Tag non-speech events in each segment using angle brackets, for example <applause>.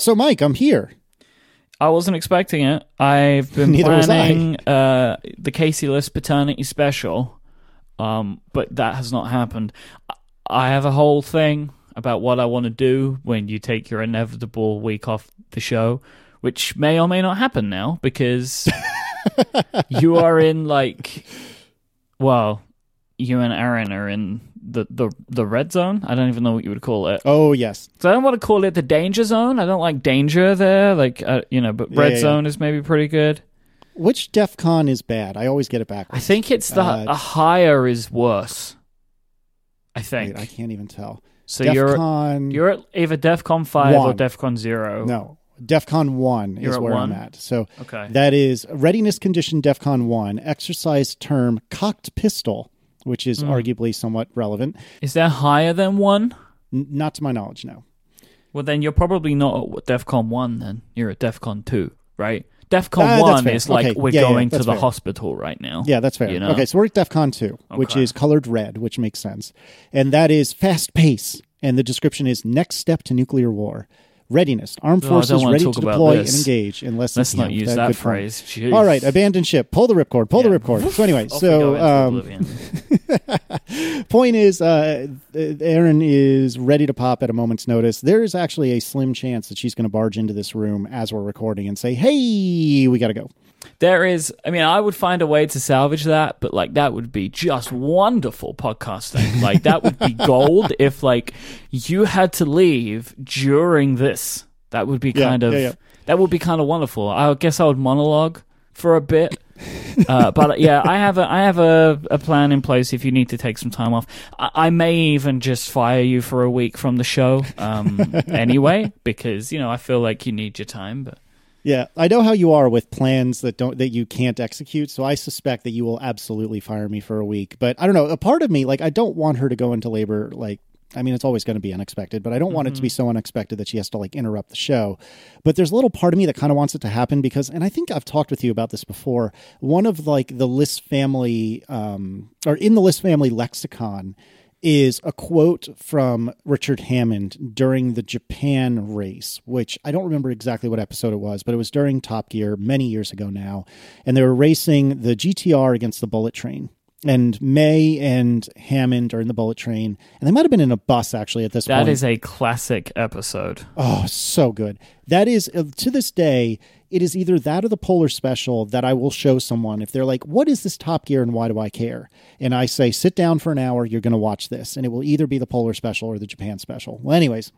So, Myke, I'm here. I wasn't expecting it. I've <laughs> been Neither planning uh, the Casey Liss paternity special, um, but that has not happened. I- I have a whole thing about what I want to do when you take your inevitable week off the show, which may or may not happen now because <laughs> you are in like, well, you and Erin are in the, the the red zone. I don't even know what you would call it. Oh, yes. So I don't want to call it the danger zone. I don't like danger there, like uh, you know. But red yeah, zone is maybe pretty good. Which DEF CON is bad? I always get it backwards. I think it's the Uh, a higher is worse. I Wait, think I can't even tell. so. DEF you're CON. you're at either DefCon five or One. DefCon zero. No. DEF CON 1 You're is where one? I'm at. So Okay. that is readiness condition DEF CON 1, exercise term cocked pistol, which is Hmm. arguably somewhat relevant. Is there higher than one? N- not to my knowledge, no. Well, then you're probably not at DefCon one. Then you're at DefCon two, right? DefCon Ah, that's one is like Okay. we're Yeah, yeah, going to the fair. hospital right now. Yeah, that's fair. You know? Okay, so we're at DEF CON 2, which is colored red, which makes sense. And that is fast pace. And the description is next step to nuclear war. Readiness. Armed Oh, forces wanna ready talk to deploy and engage in less than Let's not yeah, use that that phrase. Jeez. All right, abandon ship. Pull the ripcord. Pull the ripcord. So anyway, so um, <laughs> point is, uh, Erin is ready to pop at a moment's notice. There is actually a slim chance that she's going to barge into this room as we're recording and say, "Hey, we got to go." There is, I mean, I would find a way to salvage that, but like that would be just wonderful podcasting. <laughs> Like that would be gold if like you had to leave during this. That would be Yeah, kind of yeah, yeah. that would be kind of wonderful. I guess I would monologue for a bit. <laughs> uh, but yeah, I have a I have a, a plan in place if you need to take some time off. I, I may even just fire you for a week from the show um, <laughs> anyway because you know I feel like you need your time. But Yeah, I know how you are with plans that don't that you can't execute. So I suspect that you will absolutely fire me for a week. But I don't know. A part of me, like, I don't want her to go into labor. Like, I mean, it's always going to be unexpected, but I don't want it to be so unexpected that she has to like interrupt the show. But there's a little part of me that kind of wants it to happen because, and I think I've talked with you about this before. One of like the Liss family, um, or in the Liss family lexicon is a quote from Richard Hammond during the Japan race, which I don't remember exactly what episode it was, but it was during Top Gear many years ago now. And they were racing the GTR against the Bullet Train. And May and Hammond are in the Bullet Train, and they might have been in a bus actually at this that point. is a classic episode. Oh, so good. That is uh, to this day, it is either that or the Polar Special that I will show someone if they're like, "What is this Top Gear and why do I care?" And I say, "Sit down for an hour. You're going to watch this," and it will either be the Polar Special or the Japan Special. Well, anyways,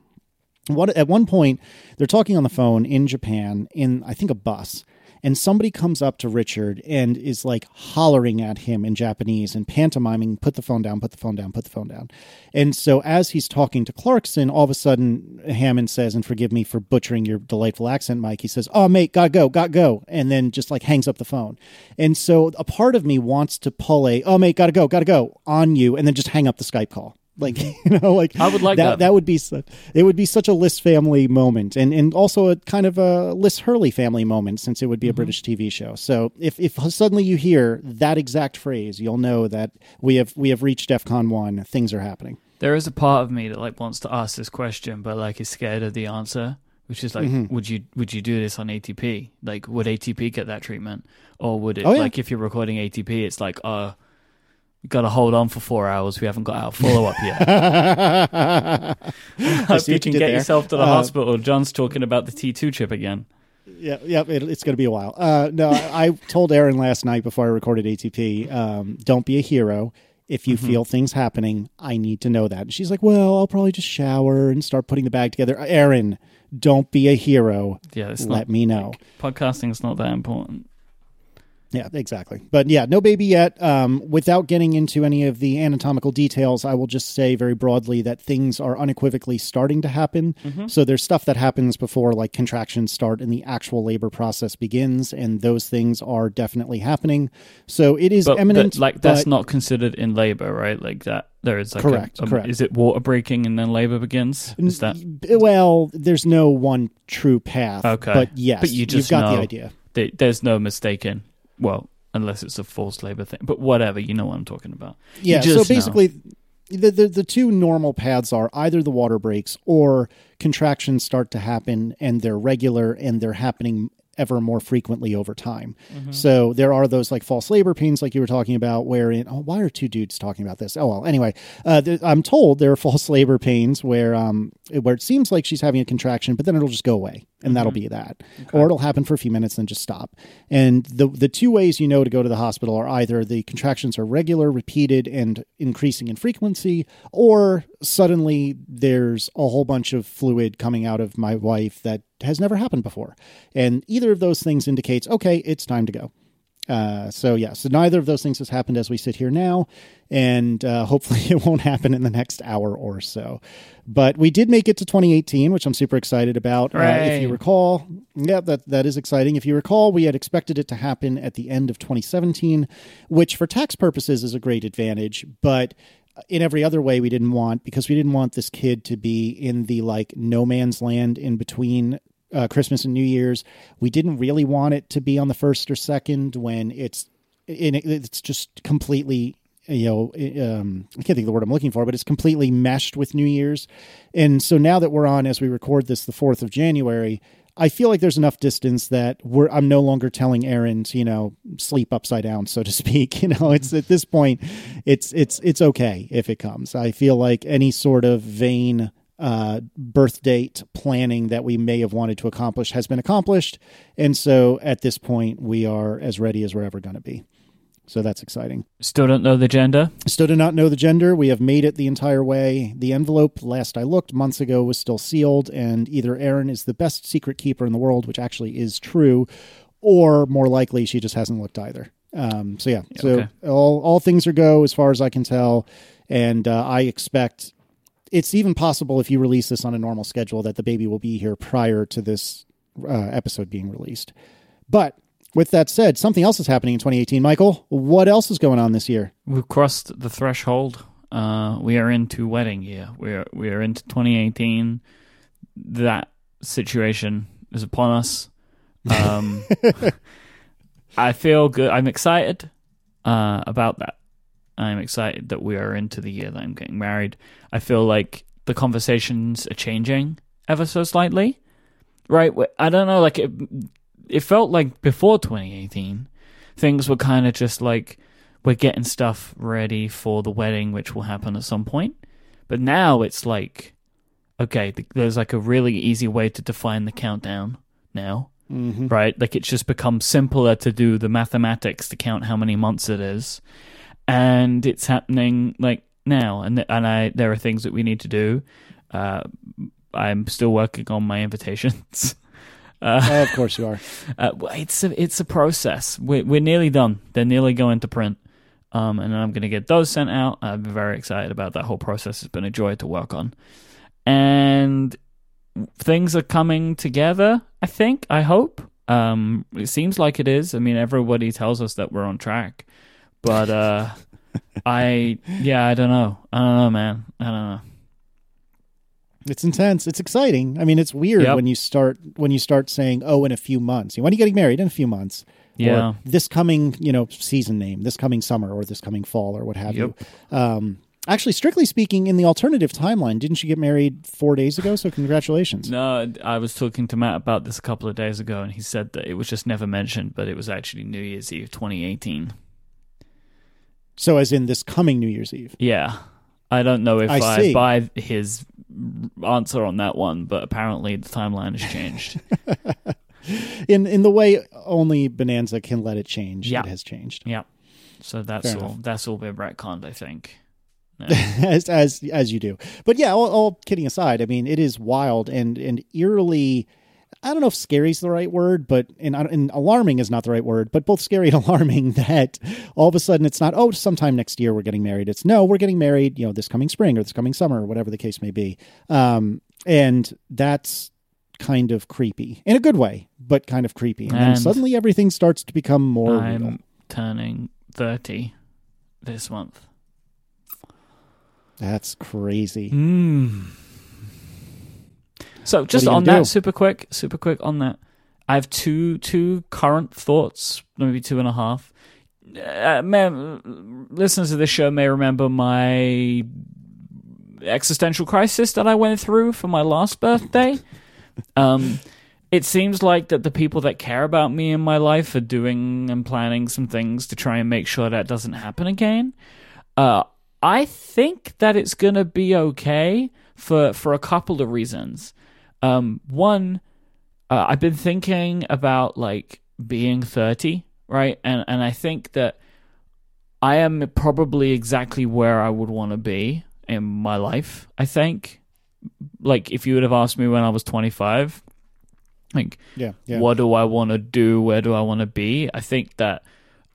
what at one point they're talking on the phone in Japan in I think a bus. And somebody comes up to Richard and is like hollering at him in Japanese and pantomiming, put the phone down, put the phone down, put the phone down. And so as he's talking to Clarkson, all of a sudden Hammond says, and forgive me for butchering your delightful accent, Myke, he says, Oh, mate, gotta go, gotta go. And then just like hangs up the phone. And so a part of me wants to pull a, Oh, mate, gotta go, gotta go on you, and then just hang up the Skype call. Like <laughs> you know, like I would like that. that. That would be such. It would be such a Liss family moment, and and also a kind of a Liss Hurley family moment, since it would be a British TV show. So if if suddenly you hear that exact phrase, you'll know that we have we have reached DefCon one. Things are happening. There is a part of me that like wants to ask this question, but like is scared of the answer, which is like, Mm-hmm. would you would you do this on ATP? Like, would ATP get that treatment, or would it Oh, yeah. like if you're recording ATP, it's like, uh, we got to hold on for four hours. We haven't got our follow up yet. <laughs> <laughs> I Hope you can you get there. yourself to the Uh, hospital. John's talking about the T2 chip again. Yeah, yeah, it, it's going to be a while. Uh, no, I I told Erin last night before I recorded ATP, um, don't be a hero. If you feel things happening, I need to know that. And she's like, well, I'll probably just shower and start putting the bag together. Erin, don't be a hero. Yeah, it's Let not me know. podcasting's not that important. Yeah, exactly. But yeah, no baby yet. Um, without getting into any of the anatomical details, I will just say very broadly that things are unequivocally starting to happen. So there's stuff that happens before like contractions start and the actual labor process begins, and those things are definitely happening. So it is But, eminent. but like that's not considered in labor, right? Like that. There is like a- Correct, a- correct. Is it water breaking and then labor begins? Is that well. There's no one true path. Okay. but yes, But you just have got the idea. there's no mistaking. Well, unless it's a forced labor thing, but whatever. You know what I'm talking about. Yeah. So know. basically, the, the the two normal paths are either the water breaks or contractions start to happen and they're regular and they're happening ever more frequently over time. So there are those like false labor pains, like you were talking about, wherein oh, why are two dudes talking about this? Oh well, anyway, uh, th- I'm told there are <laughs> false labor pains where um where it seems like she's having a contraction, but then it'll just go away, and that'll mm-hmm. be that, or it'll happen for a few minutes and just stop. And the the two ways you know to go to the hospital are either the contractions are regular, repeated, and increasing in frequency, or suddenly there's a whole bunch of fluid coming out of my wife that has never happened before. And either of those things indicates, okay, it's time to go. Uh, so yeah, so neither of those things has happened as we sit here now, and uh, hopefully <laughs> it won't happen in the next hour or so. But we did make it to 2018, which I'm super excited about. Uh, if you recall, yeah, that that is exciting. If you recall, we had expected it to happen at the end of 2017, which for tax purposes is a great advantage, but in every other way we didn't want because we didn't want this kid to be in the like no man's land in between uh, Christmas and New Year's. We didn't really want it to be on the first or second when it's it's just completely you know um, I can't think of the word I'm looking for, but it's completely meshed with New Year's. And so now that we're on as we record this the 4th of January, I feel like there's enough distance that we're I'm no longer telling Erin to, you know, sleep upside down, so to <laughs> speak. You know, it's at this point it's it's it's okay if it comes. I feel like any sort of vain uh, birth date planning that we may have wanted to accomplish has been accomplished. And so at this point, we are as ready as we're ever going to be. So that's exciting. Still don't know the gender. Still do not know the gender. We have made it the entire way. The envelope, last I looked months ago, was still sealed, and either Erin is the best secret keeper in the world, which actually is true, or more likely she just hasn't looked either. Um, so yeah, so okay. all all things are go as far as I can tell, and uh, I expect it's even possible if you release this on a normal schedule that the baby will be here prior to this uh, episode being released. But with that said, something else is happening in 2018. Michael, what else is going on this year? We've crossed the threshold. Uh, we are into wedding year. We are we are into 2018. That situation is upon us. Um, <laughs> I feel good. I'm excited uh, about that. I'm excited that we are into the year that I'm getting married. I feel like the conversations are changing ever so slightly. Right? I don't know. Like it, it felt like before 2018, things were kind of just like we're getting stuff ready for the wedding, which will happen at some point. But now it's like, okay, there's like a really easy way to define the countdown now, Mm-hmm. right? Like it's just become simpler to do the mathematics to count how many months it is, and it's happening like now. And th- and I there are things that we need to do. Uh, I'm still working on my invitations. <laughs> Uh, Oh, of course you are. <laughs> uh, it's a it's a process. We're we're nearly done. They're nearly going to print, um, and I'm going to get those sent out. I'm very excited about that whole process. It's been a joy to work on, and things are coming together. I think. I hope. Um, it seems like it is. I mean, everybody tells us that we're on track, but uh, I yeah, I don't know. I don't know, man. I don't know. It's intense. It's exciting. I mean, it's weird Yep. when you start when you start saying, "Oh, in a few months." When are you getting married? In a few months. Yeah. Or this coming, you know, season name, this coming summer, or this coming fall, or what have you. Um, actually, strictly speaking, in the alternative timeline, didn't you get married four days ago? So congratulations. No, I was talking to Matt about this a couple of days ago, and he said that it was just never mentioned, but it was actually New Year's Eve 2018. So, as in this coming New Year's Eve. Yeah. I don't know if I I, see. buy his answer on that one, but apparently the timeline has changed. <laughs> In in the way only Bonanza can let it change, Yeah. it has changed. yeah. So that's Fair all. enough. That's all been retconned, I think. <laughs> As as as you do. But yeah, all, all kidding aside, I mean, it is wild and and eerily. I don't know if scary is the right word, but and, and alarming is not the right word, but both scary and <laughs> alarming that all of a sudden it's not oh sometime next year we're getting married. It's no we're getting married you know this coming spring or this coming summer or whatever the case may be, um, and that's kind of creepy in a good way, but kind of creepy. And, then And suddenly everything starts to become more. I'm turning 30 this month. That's crazy. Mm. So just on that, do? super quick, super quick on that. I have two two current thoughts, maybe two and a half. uh, may, listeners of this show may remember my existential crisis that I went through for my last birthday. <laughs> Um, it seems like that the people that care about me in my life are doing and planning some things to try and make sure that doesn't happen again. Uh, I think that it's gonna be okay for for a couple of reasons. Um, one, uh, I've been thinking about like being thirty, right, and and I think that I am probably exactly where I would want to be in my life. I think, like, if you would have asked me when I was twenty five, like, Yeah, yeah. what do I want to do? Where do I want to be? I think that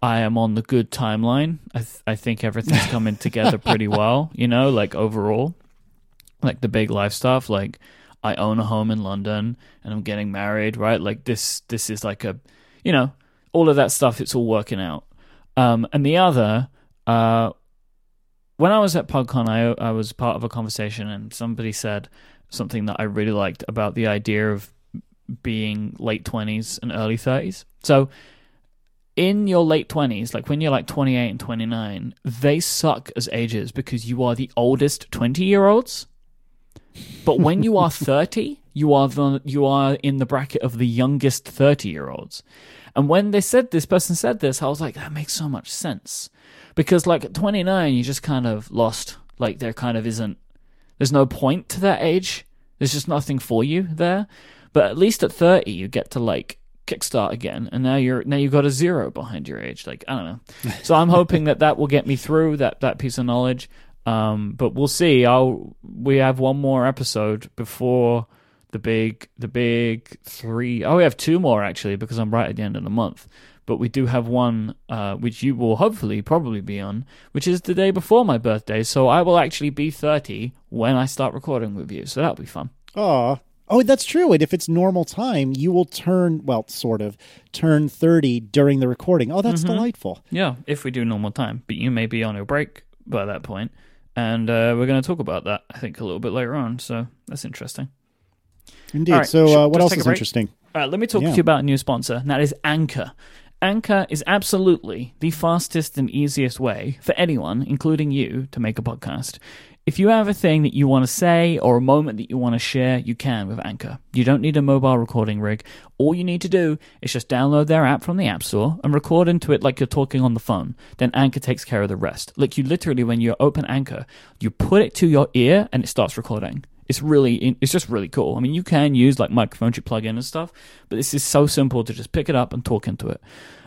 I am on the good timeline. I th- I think everything's coming together pretty <laughs> well. You know, like overall, like the big life stuff. Like I own a home in London and I'm getting married. Right, like this. This is like a, you know, all of that stuff. It's all working out. Um, and the other, uh, when I was at PodCon, I I was part of a conversation and somebody said something that I really liked about the idea of being late 20s and early 30s. So in your late 20s, like when you're like 28 and 29, they suck as ages because you are the oldest 20 year olds. But when you are 30, you are the you are in the bracket of the youngest 30 year olds. And when they said this person said this, I was like that makes so much sense. Because like at 29, you just kind of lost like there kind of isn't there's no point to that age. There's just nothing for you there. But at least at 30, you get to like kickstart again, and now you're now you've got a zero behind your age. Like I don't know. So I'm hoping that that will get me through that that piece of knowledge. Um, but we'll see. I'll we have one more episode before the big the big three. Oh, we have two more actually because I'm right at the end of the month. But we do have one uh, which you will hopefully probably be on, which is the day before my birthday. So I will actually be 30 when I start recording with you. So that'll be fun. Aw. Oh, that's true. And if it's normal time, you will turn, well, sort of, turn 30 during the recording. Oh, that's delightful. Yeah, if we do normal time. But you may be on a break by that point, and uh, we're going to talk about that, I think, a little bit later on. So that's interesting. Indeed. Right, so, uh, what else is break. interesting? All right, let me talk Yeah. to you about a new sponsor, and that is Anchor. Anchor is absolutely the fastest and easiest way for anyone, including you, to make a podcast. If you have a thing that you want to say or a moment that you want to share, you can with Anchor. You don't need a mobile recording rig. All you need to do is just download their app from the App Store and record into it like you're talking on the phone. Then Anchor takes care of the rest. Like you literally, when you open Anchor, you put it to your ear and it starts recording. It's really, it's just really cool. I mean, you can use like microphones you plug in and stuff, but this is so simple to just pick it up and talk into it.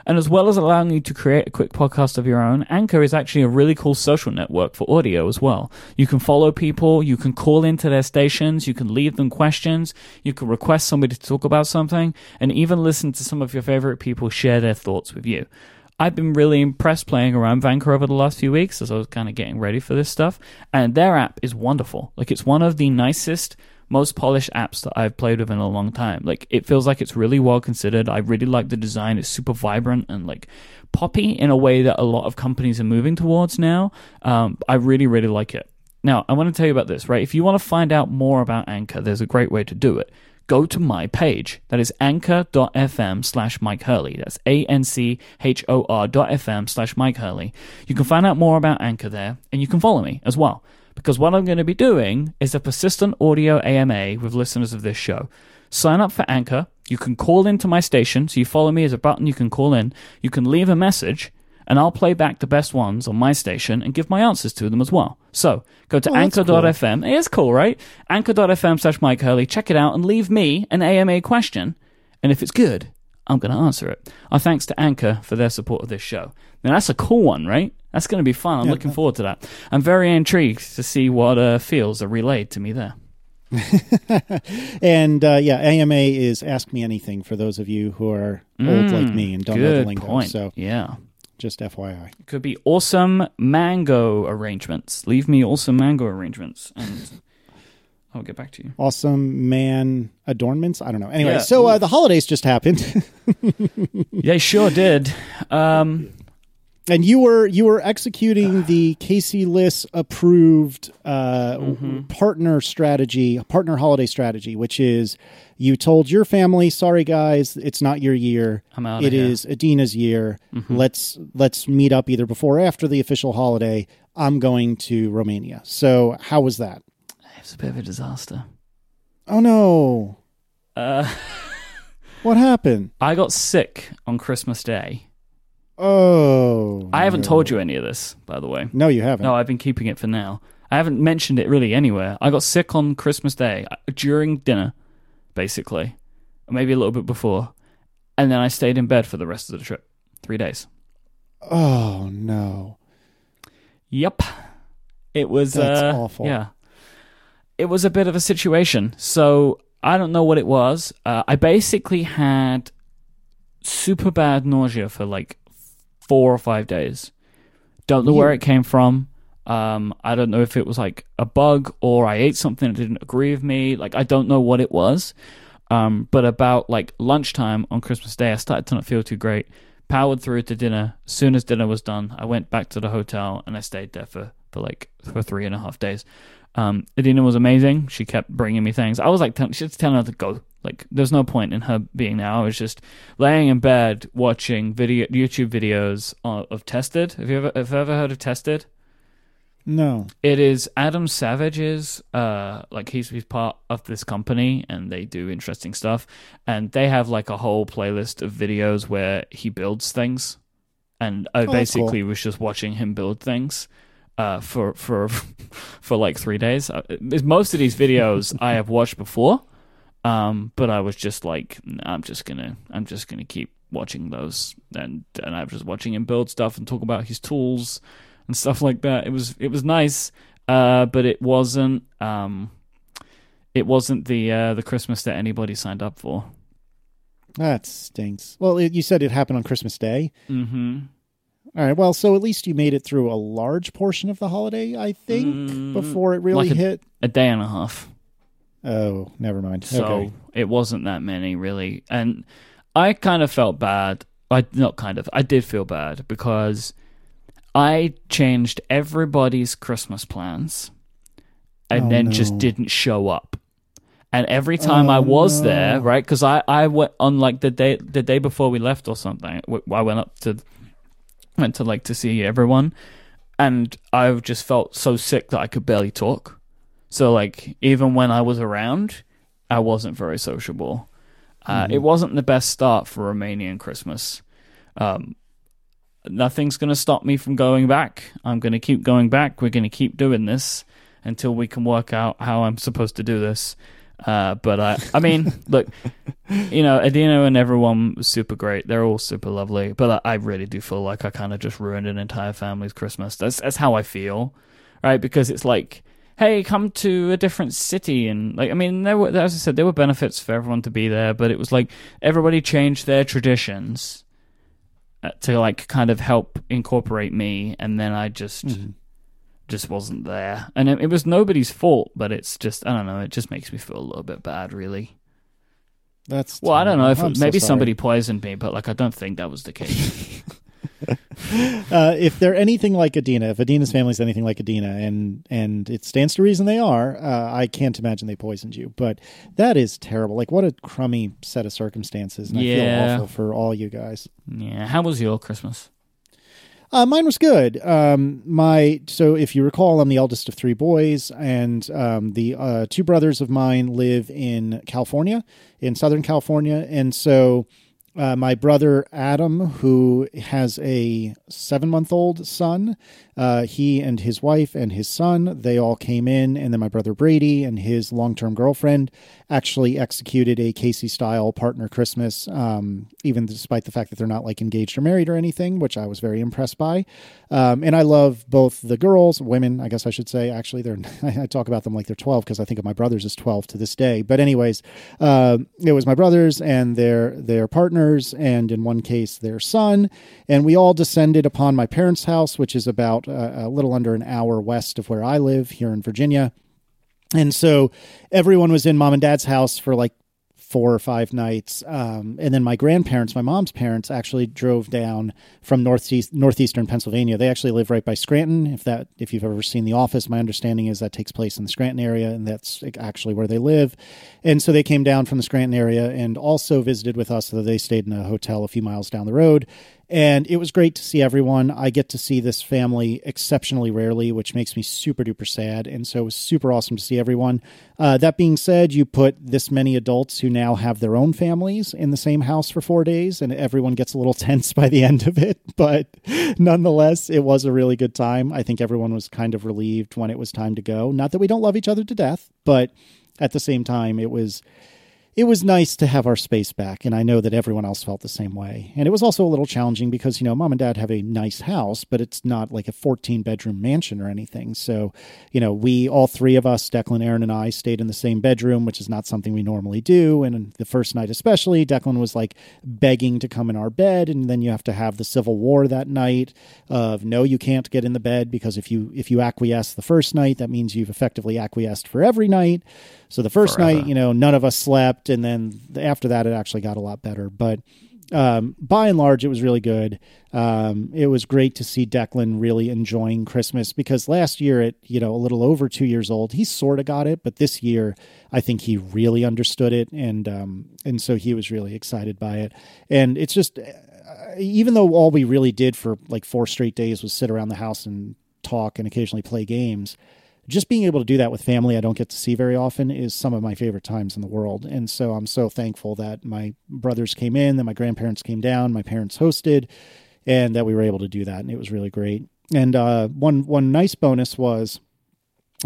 And as well as allowing you to create a quick podcast of your own, Anchor is actually a really cool social network for audio as well. You can follow people, you can call into their stations, you can leave them questions, you can request somebody to talk about something, and even listen to some of your favorite people share their thoughts with you. I've been really impressed playing around Anchor over the last few weeks as I was kind of getting ready for this stuff. And their app is wonderful. Like, it's one of the nicest, most polished apps that I've played with in a long time. Like, it feels like it's really well considered. I really like the design. It's super vibrant and like poppy in a way that a lot of companies are moving towards now. Um, I really, really like it. Now, I want to tell you about this, right? If you want to find out more about Anchor, there's a great way to do it go to my page. That is anchor.fm slash Myke Hurley. That's A-N-C-H-O-R dot FM slash Myke Hurley. You can find out more about Anchor there, and you can follow me as well. Because what I'm going to be doing is a persistent audio AMA with listeners of this show. Sign up for Anchor. You can call into my station. So you follow me as a button, you can call in. You can leave a message, and I'll play back the best ones on my station and give my answers to them as well. So go to Oh, anchor.fm. It is cool, right? Anchor.fm slash Myke Hurley. Check it out and leave me an AMA question. And if it's good, I'm going to answer it. Our thanks to Anchor for their support of this show. Now, that's a cool one, right? That's going to be fun. I'm Yeah. looking forward to that. I'm very intrigued to see what uh, feels are relayed to me there. <laughs> And uh, yeah, AMA is Ask Me Anything for those of you who are old like me and don't know the Mm, lingo. So yeah. Just FYI. Could be awesome mango arrangements. Leave me awesome mango arrangements, and <laughs> I'll get back to you. Awesome man adornments. I don't know. Anyway, Yeah. so uh, the holidays just happened. <laughs> They sure did. Um, And you were you were executing the Casey Liss approved uh, Mm-hmm. partner strategy, partner holiday strategy, which is you told your family, "Sorry guys, it's not your year. I'm outta It here." is Adina's year. Mm-hmm. Let's let's meet up either before or after the official holiday. I'm going to Romania." So how was that? It was a bit of a disaster. Oh no! Uh, <laughs> What happened? I got sick on Christmas Day. Oh, I haven't no. told you any of this, by the way. No, you haven't. No, I've been keeping it for now. I haven't mentioned it really anywhere. I got sick on Christmas Day uh, during dinner, basically, or maybe a little bit before, and then I stayed in bed for the rest of the trip. Three days. Oh no! Yep. It was That's uh, awful. Yeah. It was a bit of a situation. So I don't know what it was. Uh, I basically had super bad nausea for like four or five days. Don't know where it came from. Um, I don't know if it was like a bug or I ate something that didn't agree with me. Like I don't know what it was. Um, but about like lunchtime on Christmas Day, I started to not feel too great. Powered through to dinner. As soon as dinner was done, I went back to the hotel and I stayed there for, for like for three and a half days. Um, Adina was amazing. She kept bringing me things. I was like, tell- she's telling her to go. Like, there's no point in her being there. I was just laying in bed watching video YouTube videos of, of Tested. Have you ever have you ever heard of Tested? No. It is Adam Savage's uh like he's he's part of this company and they do interesting stuff and they have like a whole playlist of videos where he builds things and I Oh, basically was just watching him build things uh for for <laughs> for like 3 days. Uh, Most of these videos <laughs> I have watched before um but I was just like I'm just going to I'm just to keep watching those and and I was just watching him build stuff and talk about his tools and stuff like that. It was it was nice, uh, but it wasn't um, it wasn't the uh, the Christmas that anybody signed up for. That stinks. Well, it, you said it happened on Christmas Day. Mm-hmm. All right. Well, so at least you made it through a large portion of the holiday, I think, Mm, before it really like a- hit. A day and a half. Oh, never mind. So okay. it wasn't that many really, and I kind of felt bad. I not kind of. I did feel bad because I changed everybody's Christmas plans, and Oh, then just didn't show up. And every time I Oh, was no. there, right? Because I I went on like the day the day before we left or something. I went up to went to like to see everyone, and I've just felt so sick that I could barely talk. So like even when I was around, I wasn't very sociable. Uh, Mm-hmm. It wasn't the best start for Romanian Christmas. Um, nothing's going to stop me from going back. I'm going to keep going back. We're going to keep doing this until we can work out how I'm supposed to do this. Uh, but I, I mean, <laughs> look, you know, Adina and everyone was super great. They're all super lovely. But I, I really do feel like I kind of just ruined an entire family's Christmas. That's that's how I feel, right? Because it's like, hey, come to a different city, and like, I mean, there were, as I said, there were benefits for everyone to be there, but it was like everybody changed their traditions uh, to like kind of help incorporate me, and then I just Mhm. Just wasn't there, and it, it was nobody's fault, but it's just I don't know, it just makes me feel a little bit bad, really. That's Well, I don't know if terrible. I'm so maybe sorry. somebody poisoned me, but like I don't think that was the case. <laughs> <laughs> Uh, if they're anything like Adina, if Adina's family's anything like Adina, and and it stands to reason they are, uh, I can't imagine they poisoned you. But that is terrible. Like what a crummy set of circumstances, and I Yeah. feel awful for all you guys. yeah, how was your Christmas? Uh, mine was good. Um, my so if you recall, I'm the eldest of three boys, and um, the uh, two brothers of mine live in California, in Southern California, and so uh, my brother Adam, who has a seven month old son, uh, he and his wife and his son, they all came in, and then my brother Brady and his long term girlfriend actually executed a Casey style partner Christmas, um, even despite the fact that they're not like engaged or married or anything, which I was very impressed by. Um, and I love both the girls, women, I guess I should say. Actually, they're <laughs> I talk about them like they're twelve because I think of my brothers as twelve to this day. But anyways, uh, it was my brothers and their their partners, and in one case their son, and we all descended upon my parents' house, which is about uh, a little under an hour west of where I live here in Virginia. And so everyone was in mom and dad's house for like four or five nights. Um, and then my grandparents, my mom's parents, actually drove down from northeast northeastern Pennsylvania. They actually live right by Scranton. If that if you've ever seen The Office, my understanding is that takes place in the Scranton area, and that's actually where they live. And so they came down from the Scranton area and also visited with us. So they stayed in a hotel a few miles down the road and it was great to see everyone. I get to see this family exceptionally rarely, which makes me super duper sad. And so it was super awesome to see everyone. Uh, that being said, you put this many adults who now have their own families in the same house for four days, and everyone gets a little <laughs> tense by the end of it. But nonetheless, it was a really good time. I think everyone was kind of relieved when it was time to go. Not that we don't love each other to death, but at the same time, it was it was nice to have our space back and i know that everyone else felt the same way. And it was also a little challenging because you know mom and dad have a nice house but it's not like a 14 bedroom mansion or anything. So you know we all three of us declan erin and i stayed in the same bedroom which is not something we normally do. And the first night especially declan was like begging to come in our bed and then you have to have the civil war that night of no you can't get in the bed because if you if you acquiesce the first night that means you've effectively acquiesced for every night so the first Forever. night you know none of us slept and then after that it actually got a lot better. But um, by and large, it was really good. Um, it was great to see Declan really enjoying Christmas because last year, at you know a little over two years old, he sort of got it, but this year, I think he really understood it, and um, and so he was really excited by it. And it's just, uh, even though all we really did for like four straight days was sit around the house and talk and occasionally play games, just being able to do that with family I don't get to see very often is some of my favorite times in the world. And so I'm so thankful that my brothers came in, that my grandparents came down, my parents hosted, and that we were able to do that. And it was really great. And uh, one one nice bonus was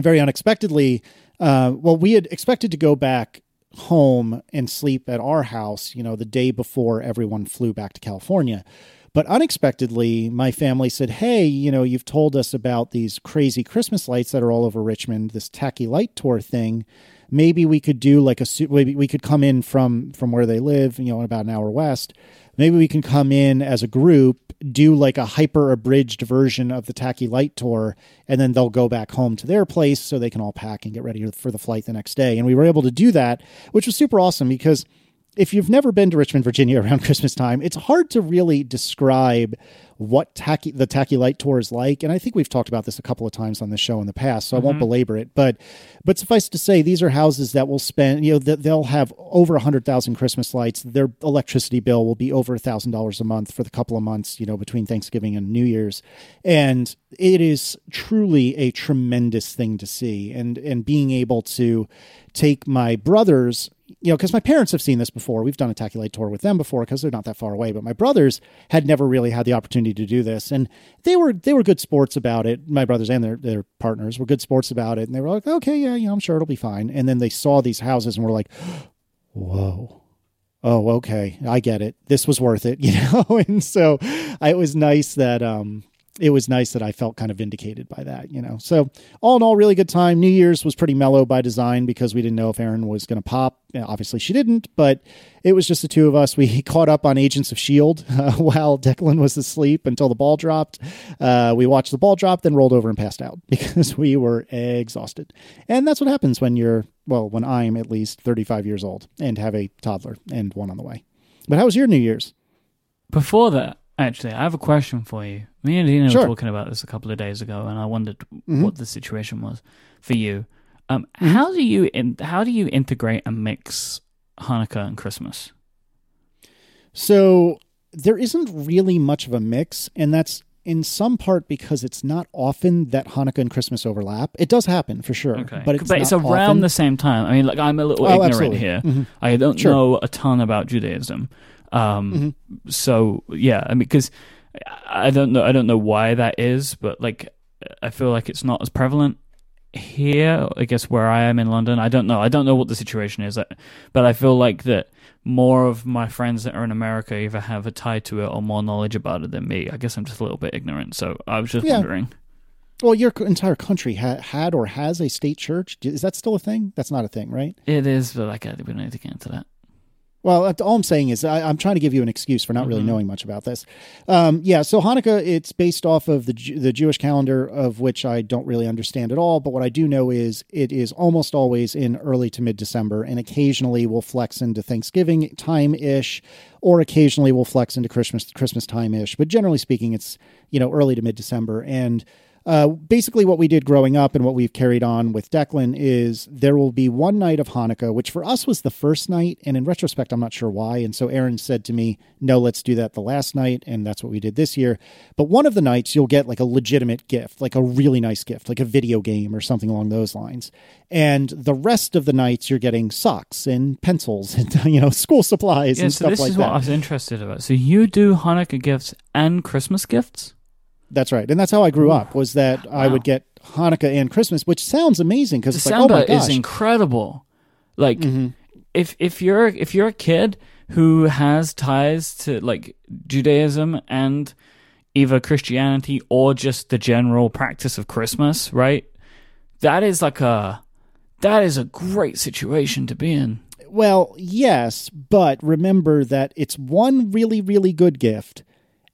very unexpectedly. Uh, well, we had expected to go back home and sleep at our house, you know, the day before everyone flew back to California. But unexpectedly, my family said, Hey, you know, you've told us about these crazy Christmas lights that are all over Richmond, this tacky light tour thing. Maybe we could do like a maybe we could come in from from where they live, you know, about an hour west. Maybe we can come in as a group, do like a hyper abridged version of the tacky light tour, and then they'll go back home to their place so they can all pack and get ready for the flight the next day. And we were able to do that, which was super awesome because if you've never been to Richmond, Virginia <laughs> around Christmas time, it's hard to really describe what tacky, the Tacky Light Tour is like. And I think we've talked about this a couple of times on the show in the past, so mm-hmm. I won't mm-hmm. belabor it. But but suffice to say, these are houses that will spend, you know, they'll have over 100,000 Christmas lights. Their electricity bill will be over $1,000 a month for the couple of months, you know, between Thanksgiving and New Year's. And it is truly a tremendous thing to see. And, and being able to take my brothers you know, because my parents have seen this before. We've done a Tacky Light tour with them before because they're not that far away. But my brothers had never really had the opportunity to do this, and they were they were good sports about it. My brothers and their their partners were good sports about it, and they were like, okay, yeah, you know, I'm sure it'll be fine. And then they saw these houses and were like, whoa. Oh, okay. I get it. This was worth it, <laughs> you know? and so it was nice that um it was nice that I felt kind of vindicated by that, you know. So all in all, really good time. New Year's was pretty mellow by design because we didn't know if Erin was going to pop. Obviously, she didn't, but it was just the two of us. We <laughs> caught up on Agents of Shield uh, <laughs> while Declan was asleep until the ball dropped. Uh, we watched the ball drop, then rolled over and passed out <laughs> because we were exhausted. And that's what happens when you're well, when I'm at least 35 years old and have a toddler and one on the way. But how was your New Year's? Before that, Actually, I have a question for you. Me and Dina sure. were talking about this a couple of days ago, and I wondered mm-hmm. what the situation was for you. Um, mm-hmm. How do you in, how do you integrate and mix Hanukkah and Christmas? So there isn't really much of a mix, and that's in some part because it's not often that Hanukkah and Christmas overlap. It does happen for sure, okay. but it's, but it's around often. the same time. I mean, like I'm a little oh, ignorant absolutely. here. Mm-hmm. I don't sure. know a ton about Judaism. Um, mm-hmm. So yeah, I mean, because I don't know, I don't know why that is, but like I feel like it's not as prevalent here. I guess where I am in London, I don't know. I don't know what the situation is, but I feel like that more of my friends that are in America either have a tie to it or more knowledge about it than me. I guess I'm just a little bit ignorant. So I was just yeah. wondering. Well, your entire country ha- had or has a state church. Is that still a thing? That's not a thing, right? It is, but like we don't need to get into that. Well, uh, all I'm saying is I, I'm trying to give you an excuse for not really knowing much about this. Um, yeah, so Hanukkah it's based off of the the Jewish calendar, of which I don't really understand at all. But what I do know is it is almost always in early to mid December, and occasionally will flex into Thanksgiving time ish, or occasionally will flex into Christmas Christmas time ish. But generally speaking, it's you know early to mid December, and uh, basically, what we did growing up and what we've carried on with Declan is there will be one night of Hanukkah, which for us was the first night. And in retrospect, I'm not sure why. And so Erin said to me, no, let's do that the last night. And that's what we did this year. But one of the nights, you'll get like a legitimate gift, like a really nice gift, like a video game or something along those lines. And the rest of the nights, you're getting socks and pencils and, <laughs> you know, school supplies Yeah, and so stuff this like is that. what I was interested about. So you do Hanukkah gifts and Christmas gifts? That's right. And that's how I grew up was that I would get Hanukkah and Christmas, which sounds amazing because it's like, oh my gosh. Mm-hmm. is incredible. Like if if you're if you're a kid who has ties to like Judaism and either Christianity or just the general practice of Christmas, right? That is like a that is a great situation to be in. Well, yes, but remember that it's one really, really good gift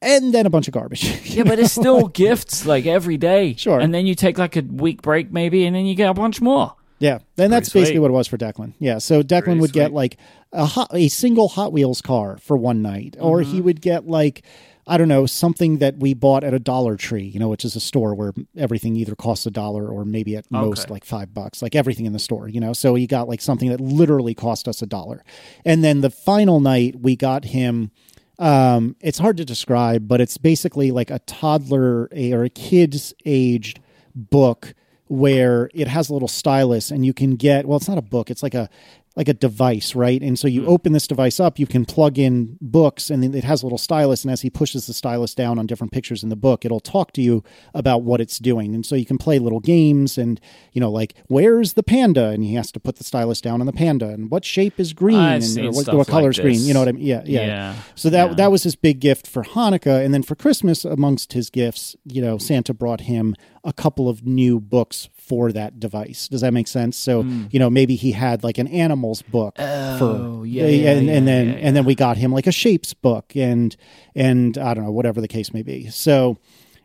and then a bunch of garbage. <laughs> Yeah, but it's still <laughs> gifts like every day. Sure. And then you take like a week break maybe and then you get a bunch more. yeah, then that's Pretty basically sweet. what it was for Declan. Yeah, so Declan Pretty would get like a hot, a single Hot Wheels car for one night, or Mm-hmm. he would get like I don't know something that we bought at a Dollar Tree, you know, which is a store where everything either costs a dollar or maybe at most like five bucks, like everything in the store, you know. So he got like something that literally cost us a dollar, and then the final night we got him. Um, it's hard to describe, but it's basically like a toddler or a kid's aged book where it has a little stylus and you can get well it's not a book it's like a like a device right? And so you open this device up you can plug in books and then it has a little stylus and as he pushes the stylus down on different pictures in the book it'll talk to you about what it's doing. And so you can play little games and you know like where's the panda? And he has to put the stylus down on the panda and what shape is green? I've and or what, what color like is green? you know what i mean? Yeah yeah, Yeah. so that Yeah. that was his big gift for Hanukkah, and then for Christmas, amongst his gifts, you know, Santa brought him a couple of new books for that device. Does that make sense? So you know, maybe he had like an animals book. Oh, for yeah, yeah, and, yeah, and then yeah, and then we got him like a shapes book and and I don't know whatever the case may be. So.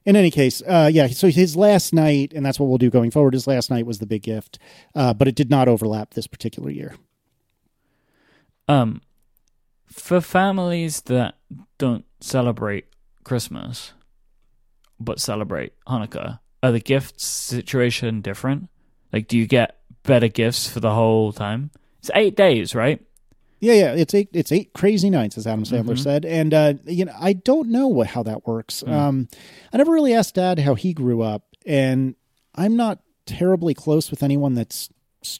In any case, uh, yeah. So his last night, and that's what we'll do going forward. His last night was the big gift, uh, but it did not overlap this particular year. Um, for families that don't celebrate Christmas but celebrate Hanukkah, are the gift situation different? Like, do you get better gifts for the whole time? It's eight days, right? Yeah, yeah, it's eight. It's eight crazy nights, as Adam Sandler Mhm. said, and uh, you know, I don't know what, how that works. Um, I never really asked Dad how he grew up, and I'm not terribly close with anyone that's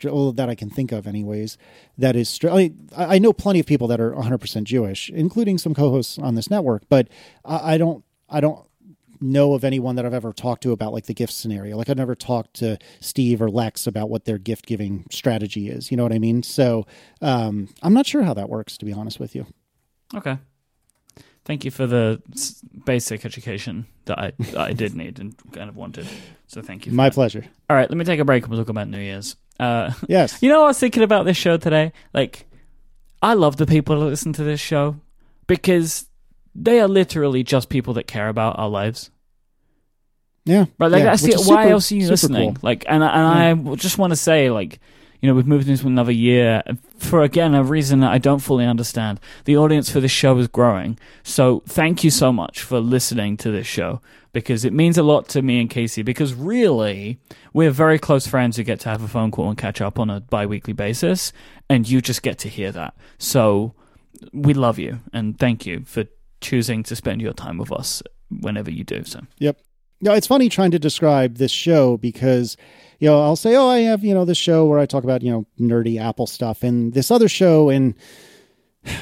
well, that I can think of, anyways. That is, I, mean, I know plenty of people that are 100 percent Jewish, including some co-hosts on this network, but I, I don't, I don't know of anyone that I've ever talked to about like the gift scenario. Like I've never talked to Steve or Lex about what their gift giving strategy is. You know what I mean? So um, I'm not sure how that works, to be honest with you. Okay. Thank you for the basic education that I that I did need and kind of wanted. So thank you. My that. pleasure. All right, let me take a break and we'll talk about New Year's. Uh, <laughs> Yes. You know, what I was thinking about this show today. Like, I love the people that listen to this show because they are literally just people that care about our lives. Yeah. Right? Like, yeah, that's Why super- else are you listening? cool. Like, and I- and I just want to say, like, you know, we've moved into another year for again a reason that I don't fully understand. The audience for this show is growing, so thank you so much for listening to this show because it means a lot to me and Casey. Because really, we're very close friends who get to have a phone call and catch up on a bi-weekly basis, and you just get to hear that. So we love you and thank you for choosing to spend your time with us whenever you do so. Yep. No, it's funny trying to describe this show because, you know, I'll say, oh, I have, you know, this show where I talk about, you know, nerdy Apple stuff and this other show. And,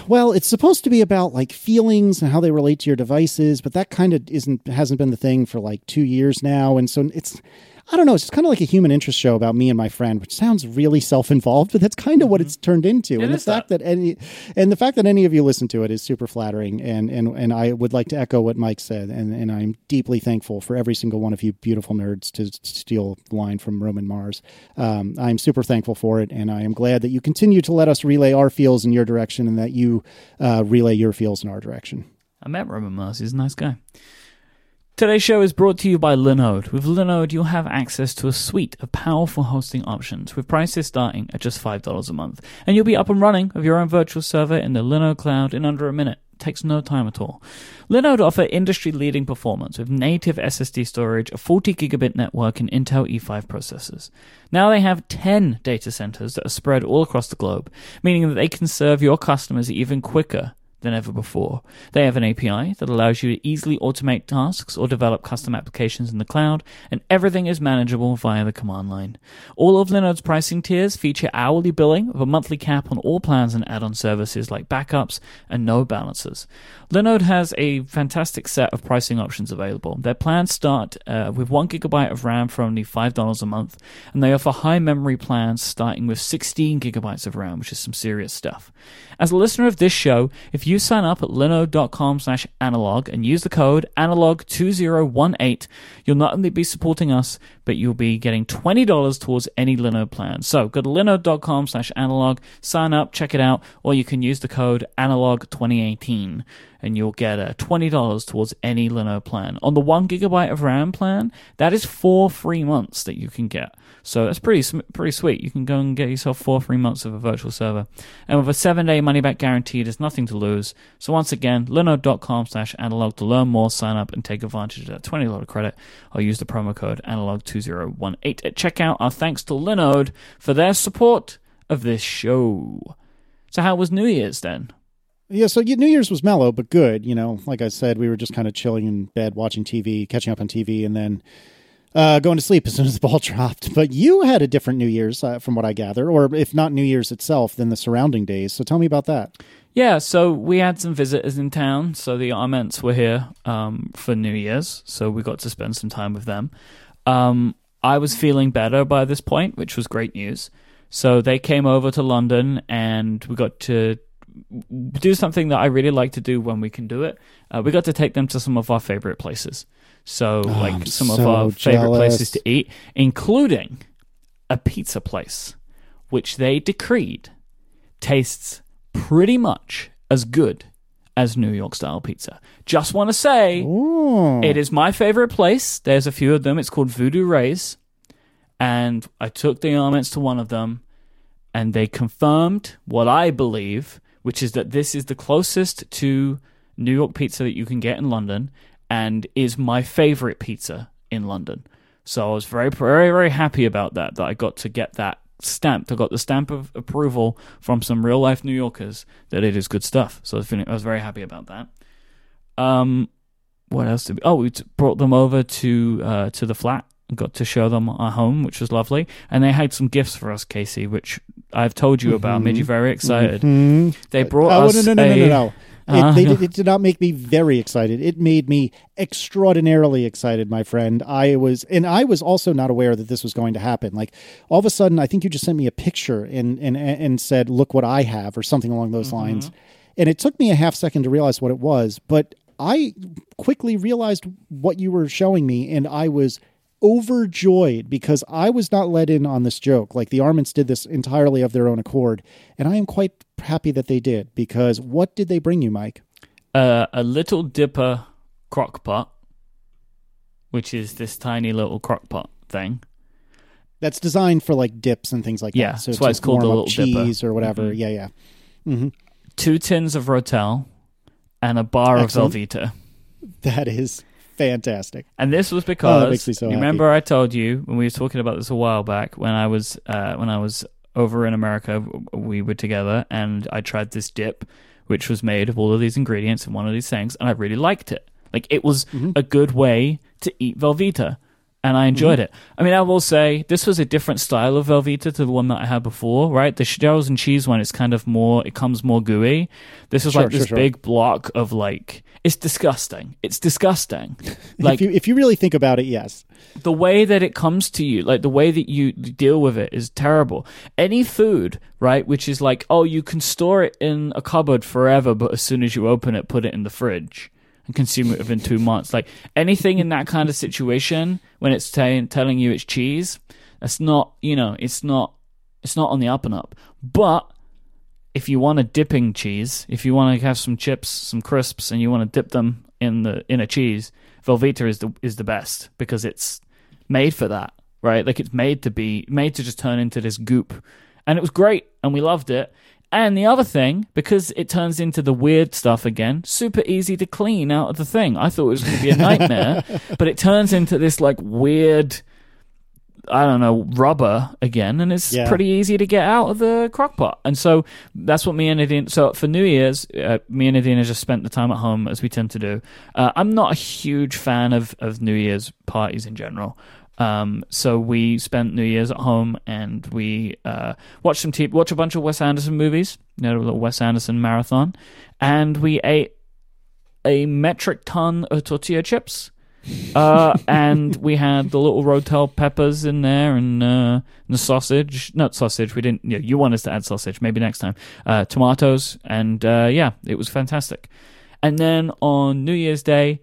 well, it's supposed to be about like feelings and how they relate to your devices, but that kind of isn't, hasn't been the thing for like two years now. And so it's, I don't know. It's kind of like a human interest show about me and my friend, which sounds really self-involved, but that's kind of what it's turned into. It and the fact that. any and the fact that any of you listen to it is super flattering. And and and I would like to echo what Myke said. And and I'm deeply thankful for every single one of you beautiful nerds to steal the line from Roman Mars. Um, I'm super thankful for it, and I am glad that you continue to let us relay our feels in your direction, and that you uh, relay your feels in our direction. I met Roman Mars. He's a nice guy. Today's show is brought to you by Linode. With Linode, you'll have access to a suite of powerful hosting options with prices starting at just $5 a month. And you'll be up and running with your own virtual server in the Linode cloud in under a minute. It takes no time at all. Linode offer industry-leading performance with native SSD storage, a 40 gigabit network, and Intel E5 processors. Now they have 10 data centers that are spread all across the globe, meaning that they can serve your customers even quicker than ever before. They have an API that allows you to easily automate tasks or develop custom applications in the cloud, and everything is manageable via the command line. All of Linode's pricing tiers feature hourly billing with a monthly cap on all plans and add-on services like backups and NodeBalancers. Linode has a fantastic set of pricing options available. Their plans start uh, with one gigabyte of RAM for only five dollars a month, and they offer high memory plans starting with 16 gigabytes of RAM, which is some serious stuff. As a listener of this show, if you sign up at linode.com slash analog and use the code analog2018, you'll not only be supporting us, but you'll be getting $20 towards any Linode plan. So go to linode.com slash analog, sign up, check it out, or you can use the code analog2018 and you'll get a $20 towards any Linode plan. On the one gigabyte of RAM plan, that is four free months that you can get. So that's pretty pretty sweet. You can go and get yourself four free months of a virtual server. And with a seven day money back guarantee, there's nothing to lose. So once again, linode.com slash analog to learn more, sign up and take advantage of that $20 credit. I'll use the promo code analog2018 at checkout. Our thanks to Linode for their support of this show. So how was New Year's then? Yeah, so New Year's was mellow but good. You know, like I said, we were just kind of chilling in bed, watching TV, catching up on TV, and then uh, going to sleep as soon as the ball <laughs> dropped. But you had a different New Year's, uh, from what I gather, or if not New Year's itself, then the surrounding days. So tell me about that. Yeah, so we had some visitors in town. So the Arments were here um, for New Year's, so we got to spend some time with them. Um, I was feeling better by this point, which was great news. So they came over to London, and we got to do something that I really like to do when we can do it. Uh, we got to take them to some of our favorite places. So, Oh, like I'm some of so our favorite places to eat, including a pizza place, which they decreed tastes pretty much as good as New York style pizza. Just want to say, Ooh. it is my favorite place. There's a few of them. It's called Voodoo Rays. And I took the Arments to one of them, and they confirmed what I believe, which is that this is the closest to New York pizza that you can get in London, and is my favorite pizza in London. So I was very, very, very happy about that. That I got to get that stamped. I got the stamp of approval from some real life New Yorkers that it is good stuff. So I was, feeling, I was very happy about that. Um, what else did we? Oh, we brought them over to uh, to the flat. Got to show them our home, which was lovely, and they had some gifts for us, Casey, which I've told you about. Made you very excited. Mhm. They brought Oh, us no, no, no, no, a- no, no. Uh, It, they, did- it did not make me very excited. It made me extraordinarily excited, my friend. I was, and I was also not aware that this was going to happen. Like all of a sudden, I think you just sent me a picture and and and said, "Look what I have," or something along those lines. And it took me a half second to realize what it was, but I quickly realized what you were showing me, and I was overjoyed because I was not let in on this joke. Like the Arments did this entirely of their own accord, and I am quite happy that they did because what did they bring you, Myke? uh, a little dipper crock pot, which is this tiny little crock pot thing. That's designed for like dips and things like Yeah, that. So that's why it's called up Little Dipper. cheese or whatever. Mhm. Yeah, yeah. hmm two tins of Rotel, and a bar Excellent. of Velveeta. That is fantastic. And this was Oh, because me so you happy. remember I told you when we were talking about this a while back when I was uh, when I was over in America, we were together, and I tried this dip, which was made of all of these ingredients and one of these things, and I really liked it. Like it was Mm-hmm. a good way to eat Velveeta. And I enjoyed Mm-hmm. it. I mean, I will say this was a different style of Velveeta to the one that I had before, right? The shells and cheese one is kind of more, it comes more gooey. This is Sure, like sure, this sure. big block of like, it's disgusting. It's disgusting. Like <laughs> if you if you really think about it, yes. the way that it comes to you, like the way that you deal with it is terrible. Any food, right, which is like, oh, you can store it in a cupboard forever, but as soon as you open it, put it in the fridge and consume it within two months. Like anything in that kind of situation, when it's t- telling you it's cheese, that's not, you know, it's not, it's not on the up and up. But if you want a dipping cheese, if you want to have some chips, some crisps, and you want to dip them in the in a cheese, Velveeta is the is the best because it's made for that, right? Like it's made to be made to just turn into this goop, and it was great, and we loved it. And the other thing, because it turns into the weird stuff again, super easy to clean out of the thing. I thought it was going to be a <laughs> nightmare, but it turns into this like weird. I don't know, rubber again, and it's Yeah. pretty easy to get out of the crock pot. And so that's what me and Adina. So for New Year's, uh, me and Adina just spent the time at home as we tend to do. Uh, I'm not a huge fan of, of New Year's parties in general. Um, so we spent New Year's at home and we uh, watched some TV, watched a bunch of Wes Anderson movies, you know, a little Wes Anderson marathon, and we ate a metric ton of tortilla chips. Uh, and we had the little Rotel peppers in there and, uh, the sausage. Not sausage. We didn't. You, know, you want us to add sausage. Maybe next time. Uh, tomatoes and uh, yeah, it was fantastic. And then on New Year's Day,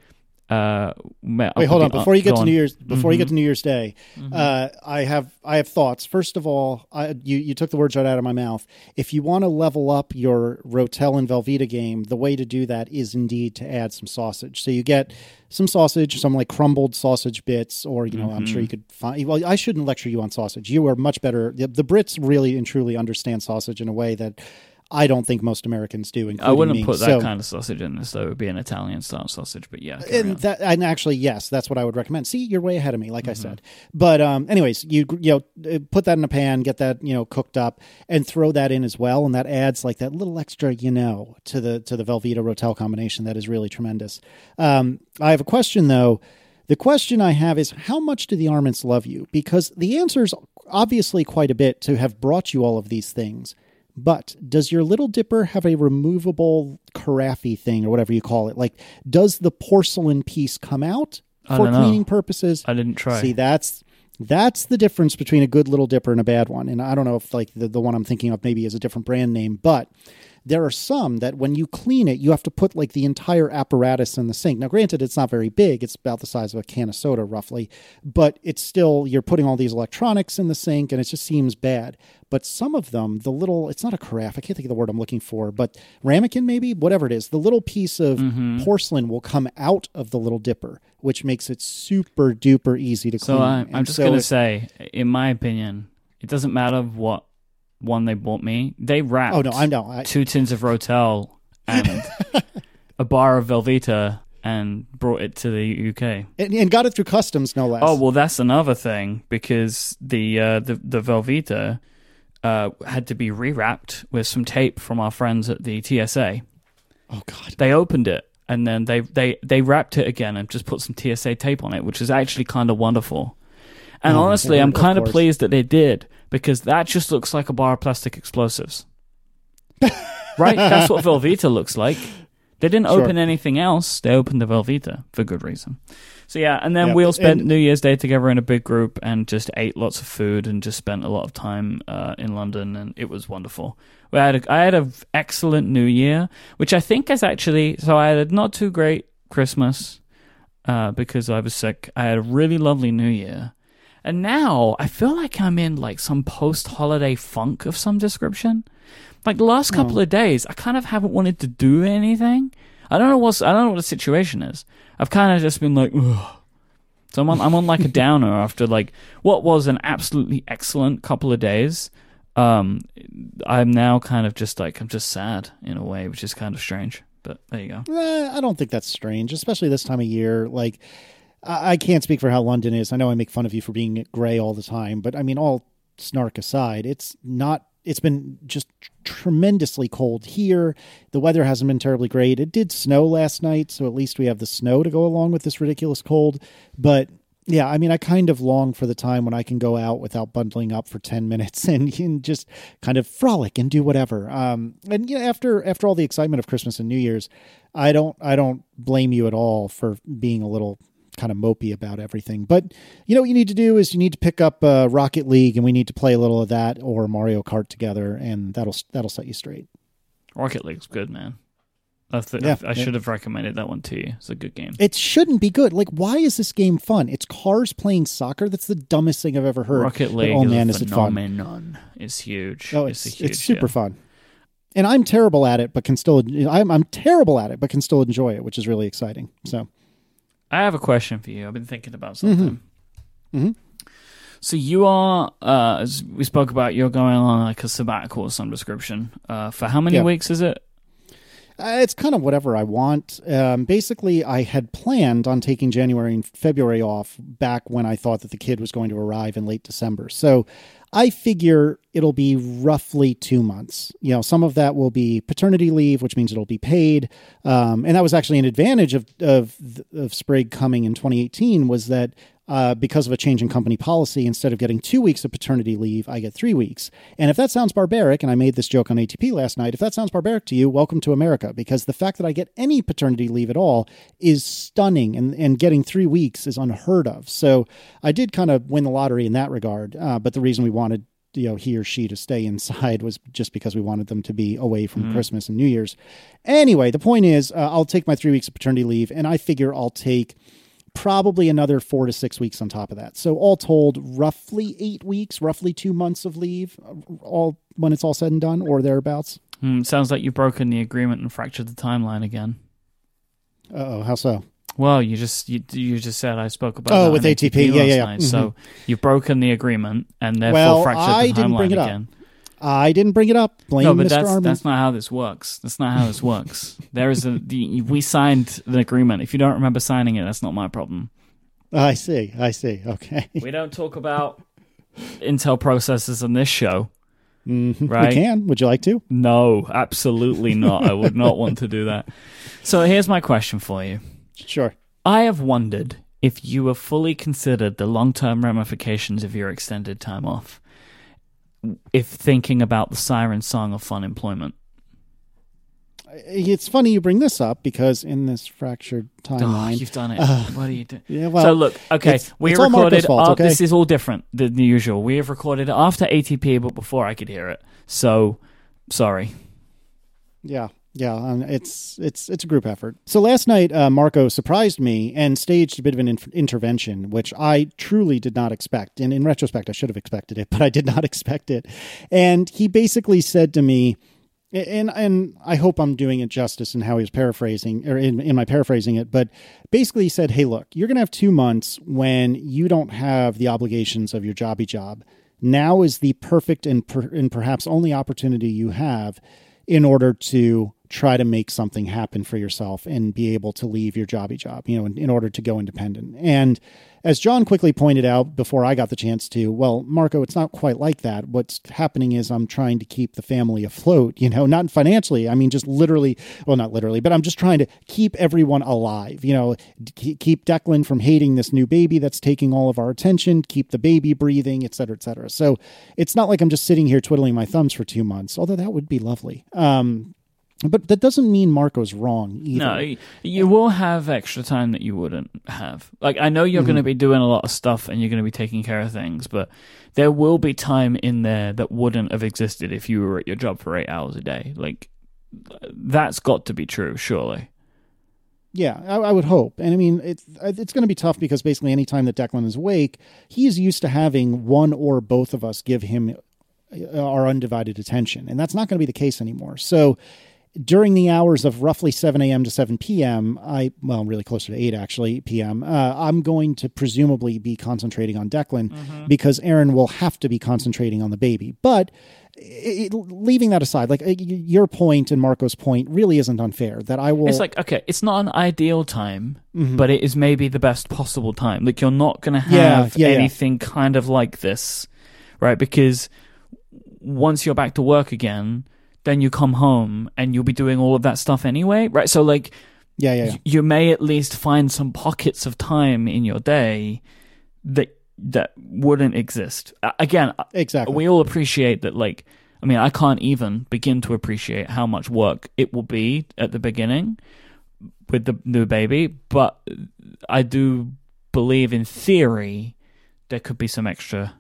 uh, Wait, hold on. Before you get to. New Year's, before you get Mhm. to New Year's Day, uh, I have I have thoughts. First of all, I, you you took the words right out of my mouth. If you want to level up your Rotel and Velveeta game, the way to do that is indeed to add some sausage. So you get some sausage, some like crumbled sausage bits, or you know, I'm sure you could find. Well, I shouldn't lecture you on sausage. You are much better. The, the Brits really and truly understand sausage in a way that. I don't think most Americans do. I wouldn't me. put that So- kind of sausage in this though. It would be an Italian style sausage, but yeah. and on. that and actually yes that's what i would recommend see you're way ahead of me like Mm-hmm. i said but um anyways you you know put that in a pan get that you know cooked up and throw that in as well and that adds like that little extra you know to the to the velveeta rotel combination that is really tremendous um i have a question though the question I have is how much do the Arments love you? Because the answer is obviously quite a bit to have brought you all of these things. But does your Little Dipper have a removable carafe thing or whatever you call it? Like, does the porcelain piece come out I for don't know. cleaning purposes? I didn't try. See, that's that's the difference between a good Little Dipper and a bad one. And I don't know if like the, the one I'm thinking of maybe is a different brand name, but there are some that when you clean it, you have to put like the entire apparatus in the sink. Now, granted, it's not very big; it's about the size of a can of soda, roughly. But it's still you're putting all these electronics in the sink, and it just seems bad. But some of them, the little it's not a carafe. I can't think of the word I'm looking for, but ramekin maybe, whatever it is, the little piece of Mm-hmm. porcelain will come out of the little dipper, which makes it super duper easy to So clean. I, I'm And just so gonna say, in my opinion, it doesn't matter what one they bought me. They wrapped Oh no, I know. I, two tins of Rotel and <laughs> a bar of Velveeta and brought it to the UK. and, and got it through customs, no less. Oh well, that's another thing because the uh, the the Velveeta uh, had to be rewrapped with some tape from our friends at the TSA. oh God. They opened it and then they they they wrapped it again and just put some TSA tape on it, which is actually kind of wonderful. And Oh, honestly, I'm kind of pleased that they did because that just looks like a bar of plastic explosives. right? That's what Velveeta looks like. They didn't Sure. open anything else. They opened the Velveeta for good reason. So yeah, and then Yeah, we all spent and- New Year's Day together in a big group and just ate lots of food and just spent a lot of time uh, in London and it was wonderful. We had a, I had an excellent New Year, which I think is actually so I had a not too great Christmas uh, because I was sick. I had a really lovely New Year. And now I feel like I'm in like some post holiday funk of some description. Like the last couple Oh. of days, I kind of haven't wanted to do anything. I don't know what's I don't know what the situation is. I've kind of just been like, Ugh. so I'm on I'm on like a <laughs> downer after like what was an absolutely excellent couple of days. Um, I'm now kind of just like I'm just sad in a way, which is kind of strange. But there you go. Eh, I don't think that's strange, especially this time of year. Like, I can't speak for how London is. I know I make fun of you for being gray all the time, but I mean, all snark aside, it's not. It's been just tremendously cold here. The weather hasn't been terribly great. It did snow last night, so at least we have the snow to go along with this ridiculous cold. But Yeah, I mean, I kind of long for the time when I can go out without bundling up for ten minutes <laughs> and, and just kind of frolic and do whatever. Um, and you know, after after all the excitement of Christmas and New Year's, I don't I don't blame you at all for being a little kind of mopey about everything. But you know what you need to do is you need to pick up uh, Rocket League, and we need to play a little of that or Mario Kart together, and that'll that'll set you straight. Rocket League's good, man. I, th- Yeah, I should have recommended that one to you. It's a good game. It shouldn't be good. Like, why is this game fun? It's cars playing soccer. That's the dumbest thing I've ever heard. Rocket But, League oh is man, a is it fun? phenomenon. It's huge. Oh, it's, it's huge it's super hit. fun. And I'm terrible at it, but can still I'm I'm terrible at it, but can still enjoy it, which is really exciting. So I have a question for you. I've been thinking about something. Mhm. So you are, uh, as we spoke about, you're going on like a sabbatical of some description. Uh, for how many Yeah. weeks is it? Uh, it's kind of whatever I want. Um, basically, I had planned on taking January and February off back when I thought that the kid was going to arrive in late December. So I figure it'll be roughly two months. You know, some of that will be paternity leave, which means it'll be paid. Um, and that was actually an advantage of of of Sprague coming in 2018 was that uh, because of a change in company policy, instead of getting two weeks of paternity leave, I get three weeks. And if that sounds barbaric, and I made this joke on ATP last night, if that sounds barbaric to you, welcome to America, because the fact that I get any paternity leave at all is stunning, and, and getting three weeks is unheard of. So I did kind of win the lottery in that regard. Uh, but the reason we wanted you know he or she to stay <laughs> inside was just because we wanted them to be away from Christmas and New Year's. Anyway, the point is, uh, I'll take my three weeks of paternity leave, and I figure I'll take probably another four to six weeks on top of that. So all told, roughly eight weeks, roughly two months of leave, all when it's all said and done, or thereabouts. Hmm, sounds like you've broken the agreement and fractured the timeline again. Uh oh, how so? Well, you just you, you just said I spoke about Oh, with ATP. ATP Yeah, yeah, yeah. night. So you've broken the agreement and therefore Well, fractured I the didn't timeline bring it up. I didn't bring it up. Blame No, but Mr. that's Arment. that's not how this works. That's not how this works. there is a the, we signed the agreement. If you don't remember signing it, that's not my problem. I see. I see. Okay. We don't talk about Intel processors on this show, Mhm. right? We can. Would you like to? No, absolutely not. I would not want to do that. So here's my question for you. Sure. I have wondered if you have fully considered the long term ramifications of your extended time off, if thinking about the siren song of fun employment. It's funny you bring this up because in this fractured Oh, timeline, you've done it. what are you doing? yeah, well, so look, okay, it's- we it's recorded. Fault, uh, okay? This is all different than the usual. We have recorded it after ATP, but before I could hear it. So, sorry. Yeah, yeah, um, it's it's it's a group effort. So last night, uh, Marco surprised me and staged a bit of an in- intervention, which I truly did not expect. And in retrospect, I should have expected it, <laughs> but I did not expect it. And he basically said to me, and and I hope I'm doing it justice in how he was paraphrasing or in, in my paraphrasing it, but basically he said, "Hey, look, you're going to have two months when you don't have the obligations of your jobby job. Now is the perfect and per, and perhaps only opportunity you have in order to try to make something happen for yourself and be able to leave your jobby job, you know, in, in order to go independent. And as John quickly pointed out before I got the chance to, well, Marco, it's not quite like that. What's happening is I'm trying to keep the family afloat, you know, not financially. I mean, just literally, well, not literally, but I'm just trying to keep everyone alive, you know, keep Declan from hating this new baby that's taking all of our attention, keep the baby breathing, et cetera, et cetera. So it's not like I'm just sitting here twiddling my thumbs for two months, although that would be lovely. Um, but that doesn't mean Marco's wrong either. No, you will have extra time that you wouldn't have. Like, I know you're going Mm-hmm. to be doing a lot of stuff and you're going to be taking care of things, but there will be time in there that wouldn't have existed if you were at your job for eight hours a day. Like, that's got to be true, surely. Yeah, I, I would hope. And I mean, it's it's going to be tough because basically, any time that Declan is awake, he's used to having one or both of us give him uh, our undivided attention, and that's not going to be the case anymore. So, during the hours of roughly 7 a.m. to 7 p.m., I well, really closer to 8 actually p.m. Uh, I'm going to presumably be concentrating on Declan because Erin will have to be concentrating on the baby. But it, leaving that aside, like uh, your point and Marco's point really isn't unfair. That I will. It's like, okay, it's not an ideal time, Mm-hmm. but it is maybe the best possible time. Like, you're not going to have yeah, yeah. anything kind of like this, right? Because once you're back to work again, then you come home and you'll be doing all of that stuff anyway, right? So, like, yeah, yeah, yeah. you may at least find some pockets of time in your day that that wouldn't exist. Again, uh, Exactly. we all appreciate that like i mean i can't even begin to appreciate how much work it will be at the beginning with the new baby but i do believe in theory there could be some extra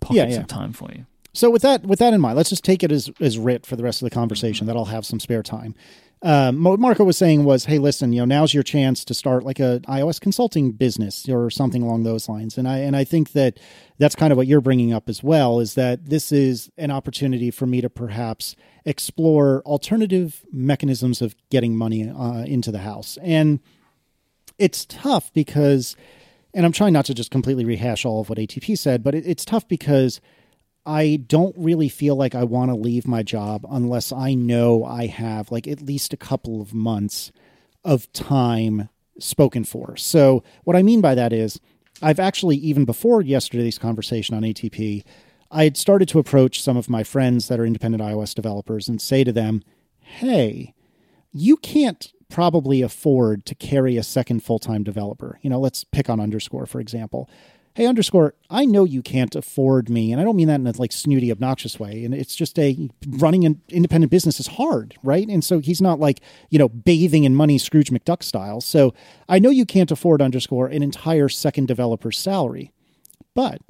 pockets yeah. of time for you So with that with that in mind, let's just take it as as writ for the rest of the conversation. That I'll have some spare time. Um, what Marco was saying was, "Hey, listen, you know, now's your chance to start like a iOS consulting business or something along those lines." And I and I think that that's kind of what you're bringing up as well. Is that this is an opportunity for me to perhaps explore alternative mechanisms of getting money uh, into the house, and it's tough because, and I'm trying not to just completely rehash all of what ATP said, but it, it's tough because I don't really feel like I want to leave my job unless I know I have like at least a couple of months of time spoken for. So, what I mean by that is, I've actually, even before yesterday's conversation on ATP, I had started to approach some of my friends that are independent iOS developers and say to them, hey, you can't probably afford to carry a second full time developer. You know, let's pick on underscore, for example. Hey, underscore, I know you can't afford me, and I don't mean that in a like snooty, obnoxious way. And it's just a running an independent business is hard, right? And so he's not like, you know, bathing in money Scrooge McDuck style. So I know you can't afford underscore an entire second developer's salary. But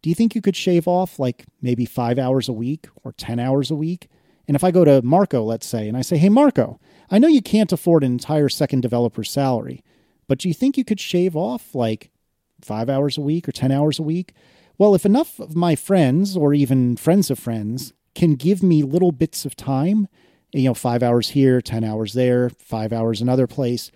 do you think you could shave off like maybe five hours a week or 10 hours a week? And if I go to Marco, let's say, and I say, hey, Marco, I know you can't afford an entire second developer's salary, but do you think you could shave off like five hours a week or 10 hours a week? Well, if enough of my friends or even friends of friends can give me little bits of time, you know, five hours here, 10 hours there, five hours another place,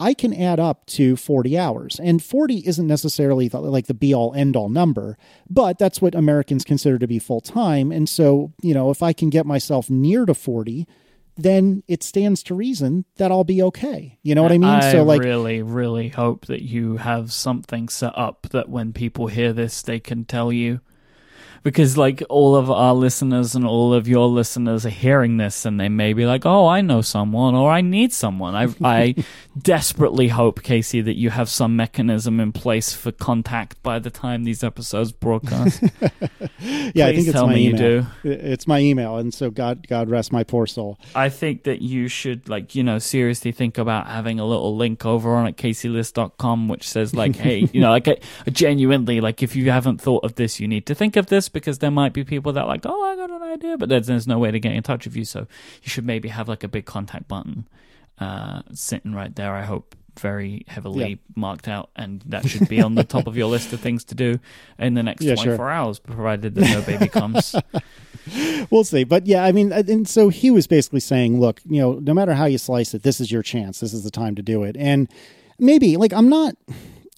I can add up to 40 hours. And 40 isn't necessarily the, like the be all end all number, but that's what Americans consider to be full time. And so, you know, if I can get myself near to 40, then it stands to reason that I'll be okay. You know what I mean? I so like really, really hope that you have something set up that when people hear this, they can tell you. Because like all of our listeners and all of your listeners are hearing this, and they may be like, "Oh, I know someone," or "I need someone." I, <laughs> I desperately hope, Casey, that you have some mechanism in place for contact by the time these episodes broadcast. <laughs> yeah, I Please think it's my email. It's my email, and so God, God rest my poor soul. I think that you should like, you know, seriously think about having a little link over on at caseyliss.com which says like, hey, you know, like a, genuinely like if you haven't thought of this, you need to think of this because there might be people that are like, oh, I got an idea, but there's, there's no way to get in touch with you. So you should maybe have like a big contact button uh, sitting right there. I hope very heavily Yeah. marked out, and that should be on the top of your <laughs> list of things to do in the next Yeah, 24 sure. hours, provided that no baby comes. <laughs> we'll see. But yeah, I mean, and so he was basically saying, look, you know, no matter how you slice it, this is your chance. This is the time to do it. And maybe like I'm not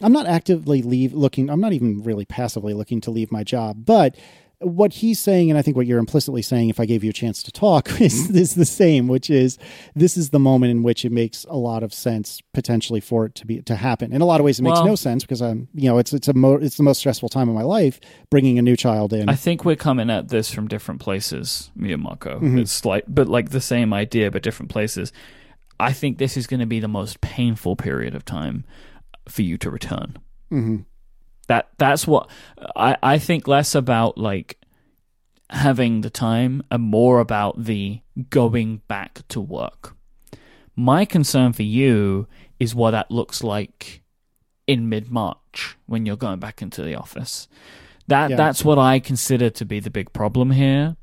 I'm not actively leave looking I'm not even really passively looking to leave my job, but what he's saying, and I think what you're implicitly saying, if I gave you a chance to talk, <laughs> is, mm-hmm. is the same, which is this is the moment in which it makes a lot of sense potentially for it to be to happen. In a lot of ways, it makes Well- no sense because I'm, you know, it's it's a mo- it's the most stressful time of my life bringing a new child in. I think we're coming at this from different places, and Marco. Mm-hmm. It's like, but like the same idea, but different places. I think this is going to be the most painful period of time for you to return. hmm That that's what I I think less about like having the time and more about the going back to work. My concern for you is what that looks like in mid March when you're going back into the office. That Yeah. that's what I consider to be the big problem here.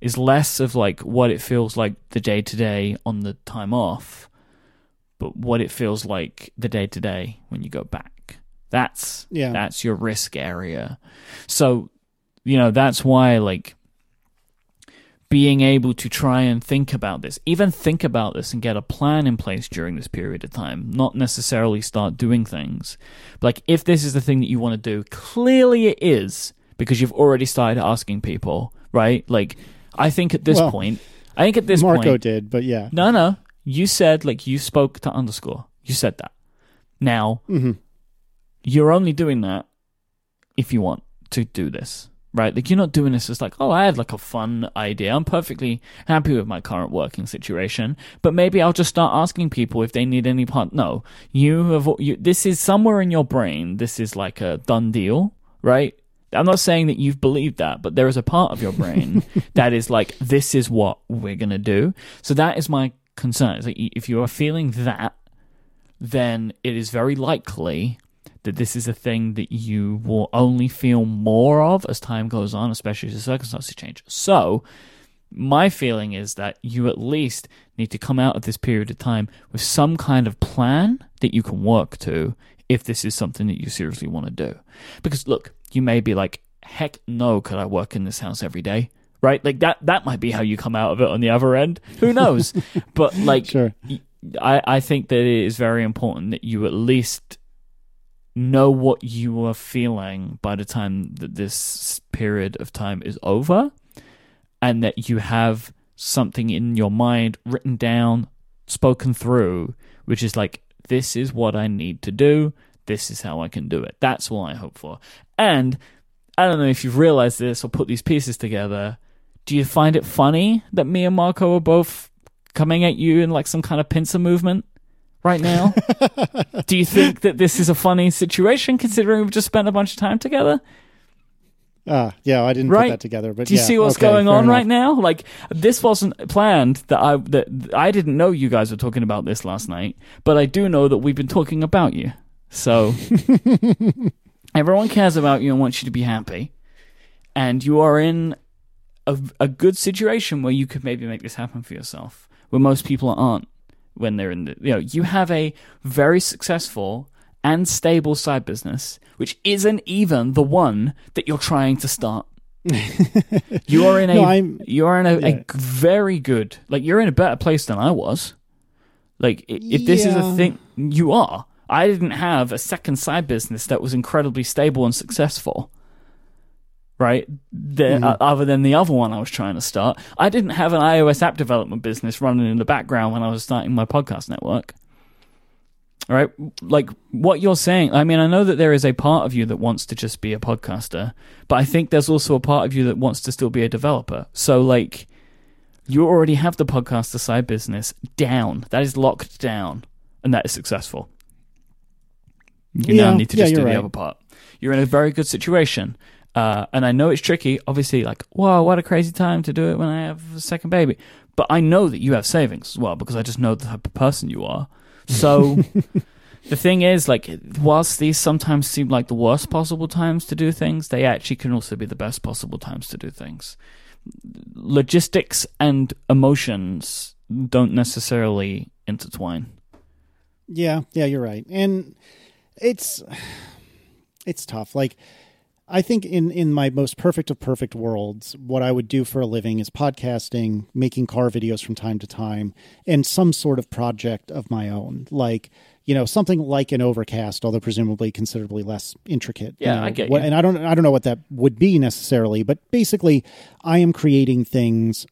Is less of like what it feels like the day to day on the time off, but what it feels like the day to day when you go back. That's Yeah. that's your risk area. So, you know, that's why like being able to try and think about this, even think about this and get a plan in place during this period of time, not necessarily start doing things. But like if this is the thing that you want to do, clearly it is because you've already started asking people, right? Like I think at this Well, point, I think at this Marco point Marco did, but yeah. no, no. You said like you spoke to underscore. You said that. Now hmm you're only doing that if you want to do this. right? Like you're not doing this as like, oh, I had like a fun idea. I'm perfectly happy with my current working situation, but maybe I'll just start asking people if they need any part. No, you have. You, this is somewhere in your brain. This is like a done deal, right? I'm not saying that you've believed that, but there is a part of your brain <laughs> that is like, this is what we're gonna do. So that is my concern. Is like if you are feeling that, then it is very likely that this is a thing that you will only feel more of as time goes on, especially as the circumstances change. So, my feeling is that you at least need to come out of this period of time with some kind of plan that you can work to if this is something that you seriously want to do. Because look, you may be like, heck no, could I work in this house every day? Right? Like that that might be how you come out of it on the other end. Who knows? <laughs> but like Sure. I, I think that it is very important that you at least know what you are feeling by the time that this period of time is over and that you have something in your mind written down, spoken through, which is like, this is what I need to do. This is how I can do it. That's all I hope for. And I don't know if you've realized this or put these pieces together. Do you find it funny that me and Marco are both coming at you in like some kind of pincer movement right now? <laughs> Do you think that this is a funny situation considering we've just spent a bunch of time together? Ah, yeah, I didn't Right. put that together, but Do you yeah, see what's okay, going on enough. right now? Like this wasn't planned that I that I didn't know you guys were talking about this last night, but I do know that we've been talking about you. So <laughs> everyone cares about you and wants you to be happy. And you are in a, a good situation where you could maybe make this happen for yourself, where most people aren't when they're in the, you know, you have a very successful and stable side business, which isn't even the one that you're trying to start. <laughs> you are in a, No, you are in a, yeah. a very good, like you're in a better place than I was. Like if this is a thing, you are. I didn't have a second side business that was incredibly stable and successful. Right, the, Mm-hmm. uh, other than the other one I was trying to start, I didn't have an iOS app development business running in the background when I was starting my podcast network. All right, like what you're saying. I mean, I know that there is a part of you that wants to just be a podcaster, but I think there's also a part of you that wants to still be a developer. So, like, you already have the podcaster side business down. That is locked down, and that is successful. You now Yeah, need to yeah, just do you're the right. other part. You're in a very good situation. Uh, and I know it's tricky. Obviously, like, wow, what a crazy time to do it when I have a second baby. But I know that you have savings as well because I just know the type of person you are. So <laughs> the thing is, like, whilst these sometimes seem like the worst possible times to do things, they actually can also be the best possible times to do things. Logistics and emotions don't necessarily intertwine. Yeah, yeah, you're right. And it's <sighs> it's tough. Like I think in in my most perfect of perfect worlds, what I would do for a living is podcasting, making car videos from time to time, and some sort of project of my own. Like, you know, something like an overcast, although presumably considerably less intricate. you Yeah, know, I get what- you. And I don't I don't know what that would be necessarily, but basically I am creating things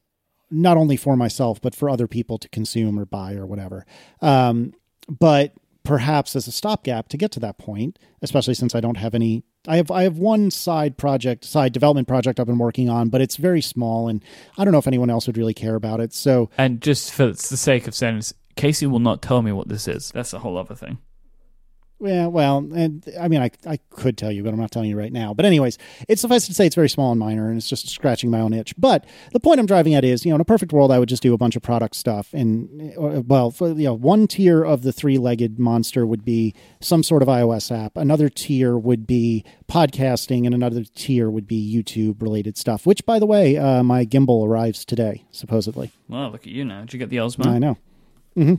not only for myself but for other people to consume or buy or whatever. Um, but perhaps as a stopgap to get to that point, especially since I don't have any. I have I have one side project, side development project I've been working on, but it's very small, and I don't know if anyone else would really care about it. So And just for the sake of saying this, Casey will not tell me what this is. That's a whole other thing. Yeah, well, and I mean, I I could tell you, but I'm not telling you right now. But anyways, it's suffice to say it's very small and minor, and it's just scratching my own itch. But the point I'm driving at is, you know, in a perfect world, I would just do a bunch of product stuff, and well, for, you know, one tier of the three-legged monster would be some sort of iOS app. Another tier would be podcasting, and another tier would be YouTube-related stuff. Which, by the way, uh, my gimbal arrives today, supposedly. Well, look at you now. Did you get the Osmo? I know. Mm-hmm.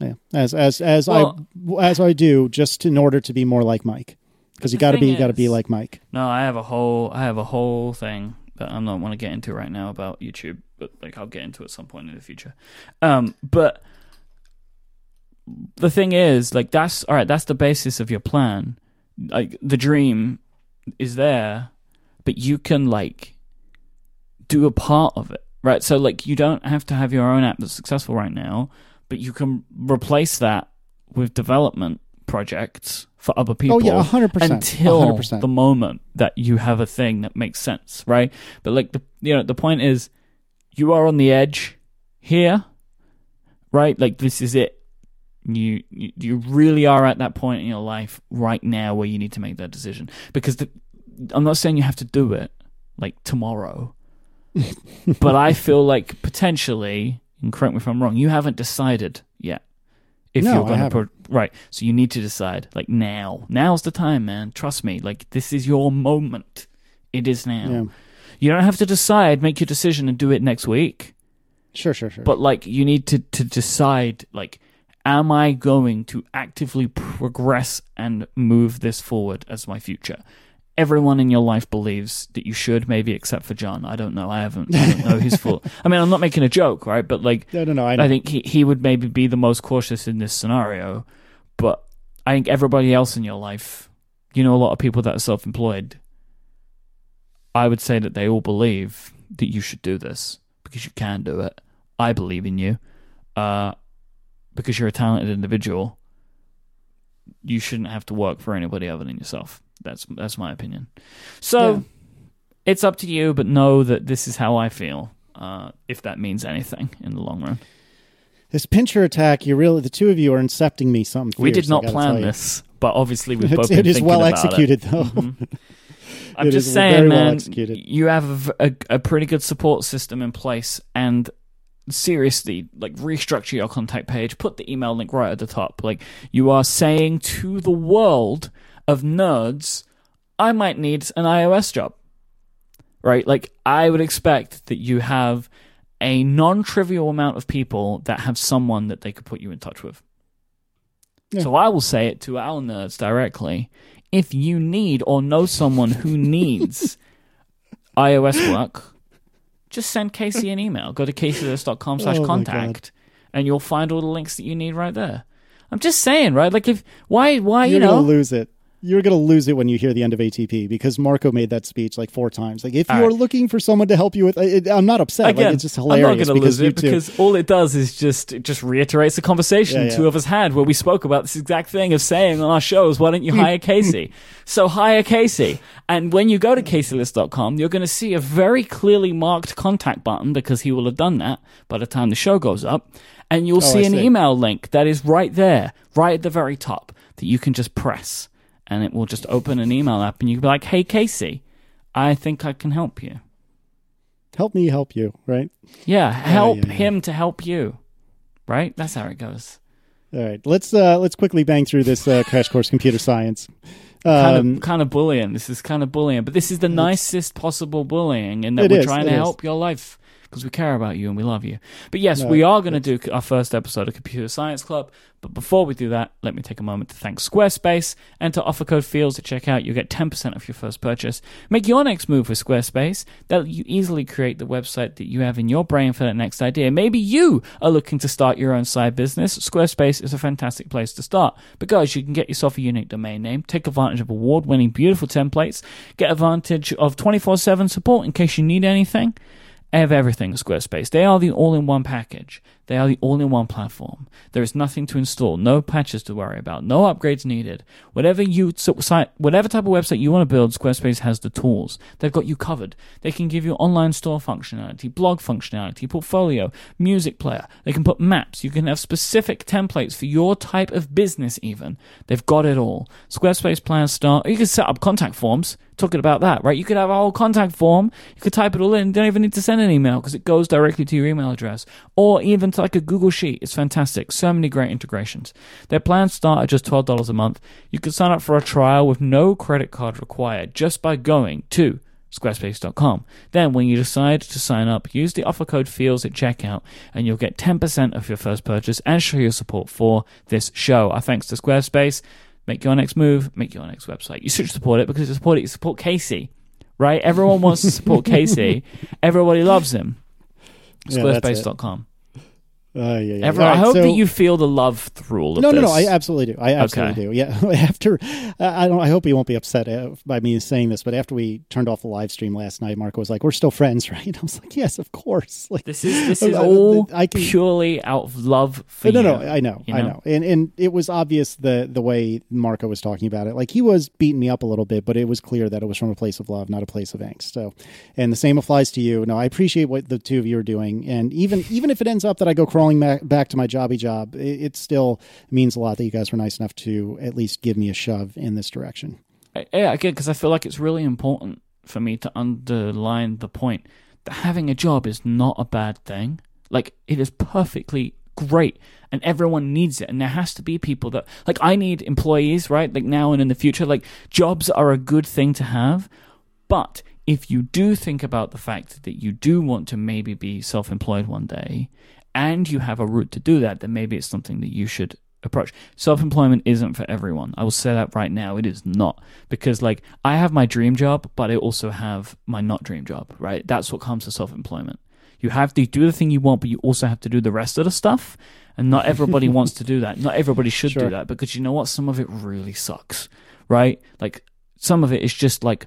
Yeah, as as as Well- I as I do, just in order to be more like Mike, because you got to be you got to be like Mike. No, I have a whole I have a whole thing that I'm not want to get into right now about YouTube, but like I'll get into at some point in the future. Um, but the thing is, like that's all right. That's the basis of your plan. Like the dream is there, but you can like do a part of it, right? So like you don't have to have your own app that's successful right now, but you can replace that with development projects for other people. Oh yeah, hundred percent. Until 100%. the moment that you have a thing that makes sense, right? But like the you know the point is, you are on the edge here, right? Like this is it. You, you you really are at that point in your life right now where you need to make that decision because the, I'm not saying you have to do it like tomorrow, <laughs> but I feel like potentially, and correct me if I'm wrong, you haven't decided yet if No, you're going to put right. So you need to decide like now. Now's the time, man. Trust me. Like this is your moment. It is now. Yeah. You don't have to decide. Make your decision and do it next week. Sure, sure, sure. But like you need to to decide like am I going to actively progress and move this forward as my future? Everyone in your life believes that you should, maybe except for John. I don't know. I haven't. I don't know his full. I mean, I'm not making a joke, right? But like, no, no, no. I, know. I think he he would maybe be the most cautious in this scenario. But I think everybody else in your life, you know, a lot of people that are self-employed. I would say that they all believe that you should do this because you can do it. I believe in you. Uh, because you're a talented individual, you shouldn't have to work for anybody other than yourself. That's that's my opinion. So Yeah. it's up to you, but know that this is how I feel. Uh, if that means anything in the long run, this pincher attack, you really, the two of you are incepting me something. we did not plan this, but obviously we've <laughs> both been it is well about it. executed, though. Mhm. <laughs> I'm It just saying, well man. executed. You have a pretty good support system in place, and seriously, like restructure your contact page. Put the email link right at the top. Like you are saying to the world of nerds, I might need an iOS job. Right? Like I would expect that you have a non-trivial amount of people that have someone that they could put you in touch with. Yeah. So I will say it to our nerds directly. If you need or know someone who <laughs> needs iOS work, just send Casey an email. Go to caseyliss.com slash Oh contact and you'll find all the links that you need right there. I'm just saying, right? Like if why why You're you know lose it. You're gonna lose it when you hear the end of ATP because Marco made that speech like four times. Like, if All you're right. looking for someone to help you with, it, I'm not upset. Again, like, it's just I'm hilarious not going to because lose it because all it does is just it just reiterates the conversation Yeah, yeah. two of us had where we spoke about this exact thing of saying on our shows, why don't you hire Casey? <laughs> so hire Casey. And when you go to caseyliss.com, you're going to see a very clearly marked contact button because he will have done that by the time the show goes up. And you'll Oh, see I an see. email link that is right there, right at the very top, that you can just press. And it will just open an email app and you can be like, hey, Casey, I think I can help you. help me help you, right? Yeah, help yeah, yeah. him to help you. Right? That's how it goes. All right, let's uh, let's quickly bang through this uh, crash course computer science. Kind Um, of kind of bullying. This is kind of bullying, but this is the nicest possible bullying in that we're is, trying to is. help your life because we care about you and we love you. But yes, No, we are going to do our first episode of Computer Science Club. But before we do that, let me take a moment to thank Squarespace. Enter offer code FEELS at checkout. You'll get 10% off your first purchase. Make your next move with Squarespace. That'll you easily create the website that you have in your brain for that next idea. Maybe you are looking to start your own side business. Squarespace is a fantastic place to start because you can get yourself a unique domain name, take advantage of award winning beautiful templates, get advantage of 24 7 support in case you need anything. They have everything Squarespace. They are the all-in-one package. They are the all-in-one platform. There is nothing to install, no patches to worry about, no upgrades needed. Whatever you site, whatever type of website you want to build, Squarespace has the tools. They've got you covered. They can give you online store functionality, blog functionality, portfolio, music player. They can put maps. You can have specific templates for your type of business. Even they've got it all. Squarespace plans start. You can set up contact forms talking about that, right? You could have a whole contact form. You could type it all in. You don't even need to send an email because it goes directly to your email address or even to like a Google Sheet. It's fantastic. So many great integrations. Their plans start at just $12 a month. You can sign up for a trial with no credit card required just by going to squarespace.com. Then when you decide to sign up, use the offer code FEELS at checkout and you'll get 10% of your first purchase and show your support for this show. Our thanks to Squarespace. Make your next move, make your next website. You should support it because you support it, you support Casey, right? Everyone wants to support <laughs> Casey. Everybody loves him. Yeah, that's it. Squarespace.com. Uh, yeah, yeah. Right, I hope so- that you feel the love through all of No, this. no, no. No, I absolutely do. I absolutely do. Yeah. <laughs> after, I don't. I hope he won't be upset uh, by me saying this, but after we turned off the live stream last night, Marco was like, "We're still friends, <laughs> right?" I was like, "Yes, of course." <laughs> Like This is this is I- all I can- purely out of love for no, you. no, no, I know, you I know? know, and and it was obvious the the way Marco was talking about it. Like he was beating me up a little bit, but it was clear that it was from a place of love, not a place of angst. So, and the same applies to you. No, I appreciate what the two of you are doing, and even even if it ends up that I go crawling back, back to my jobby job, it, it still means a lot that you guys were nice enough to at least give me a shove in this direction. Yeah, again, because I feel like it's really important for me to underline the point that having a job is not a bad thing. Like, it is perfectly great, and everyone needs it. And there has to be people that, like, I need employees, right? Like, now and in the future. Like, jobs are a good thing to have. But if you do think about the fact that you do want to maybe be self employed one day, and you have a route to do that, then maybe it's something that you should approach. Self employment isn't for everyone. I will say that right now. It is not. Because, like, I have my dream job, but I also have my not dream job, right? That's what comes to self employment. You have to do the thing you want, but you also have to do the rest of the stuff. And not everybody wants to do that. Not everybody should Sure. do that because you know what? Some of it really sucks, right? Like, some of it is just like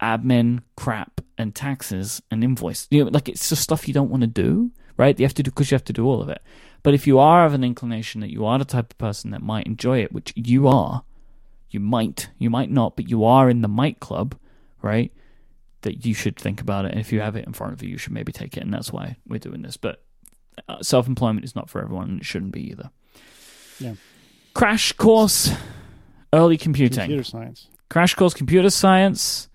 admin crap and taxes and invoice. You know, like it's just stuff you don't want to do, right? You have to do because you have to do all of it. But if you are of an inclination that you are the type of person that might enjoy it, which you are, you might, you might not, but you are in the might club, right? That you should think about it. And if you have it in front of you, you should maybe take it. And that's why we're doing this. But uh, self employment is not for everyone, and it shouldn't be either. Yeah. Crash course, early computing. Computer science. Crash Course Computer Science,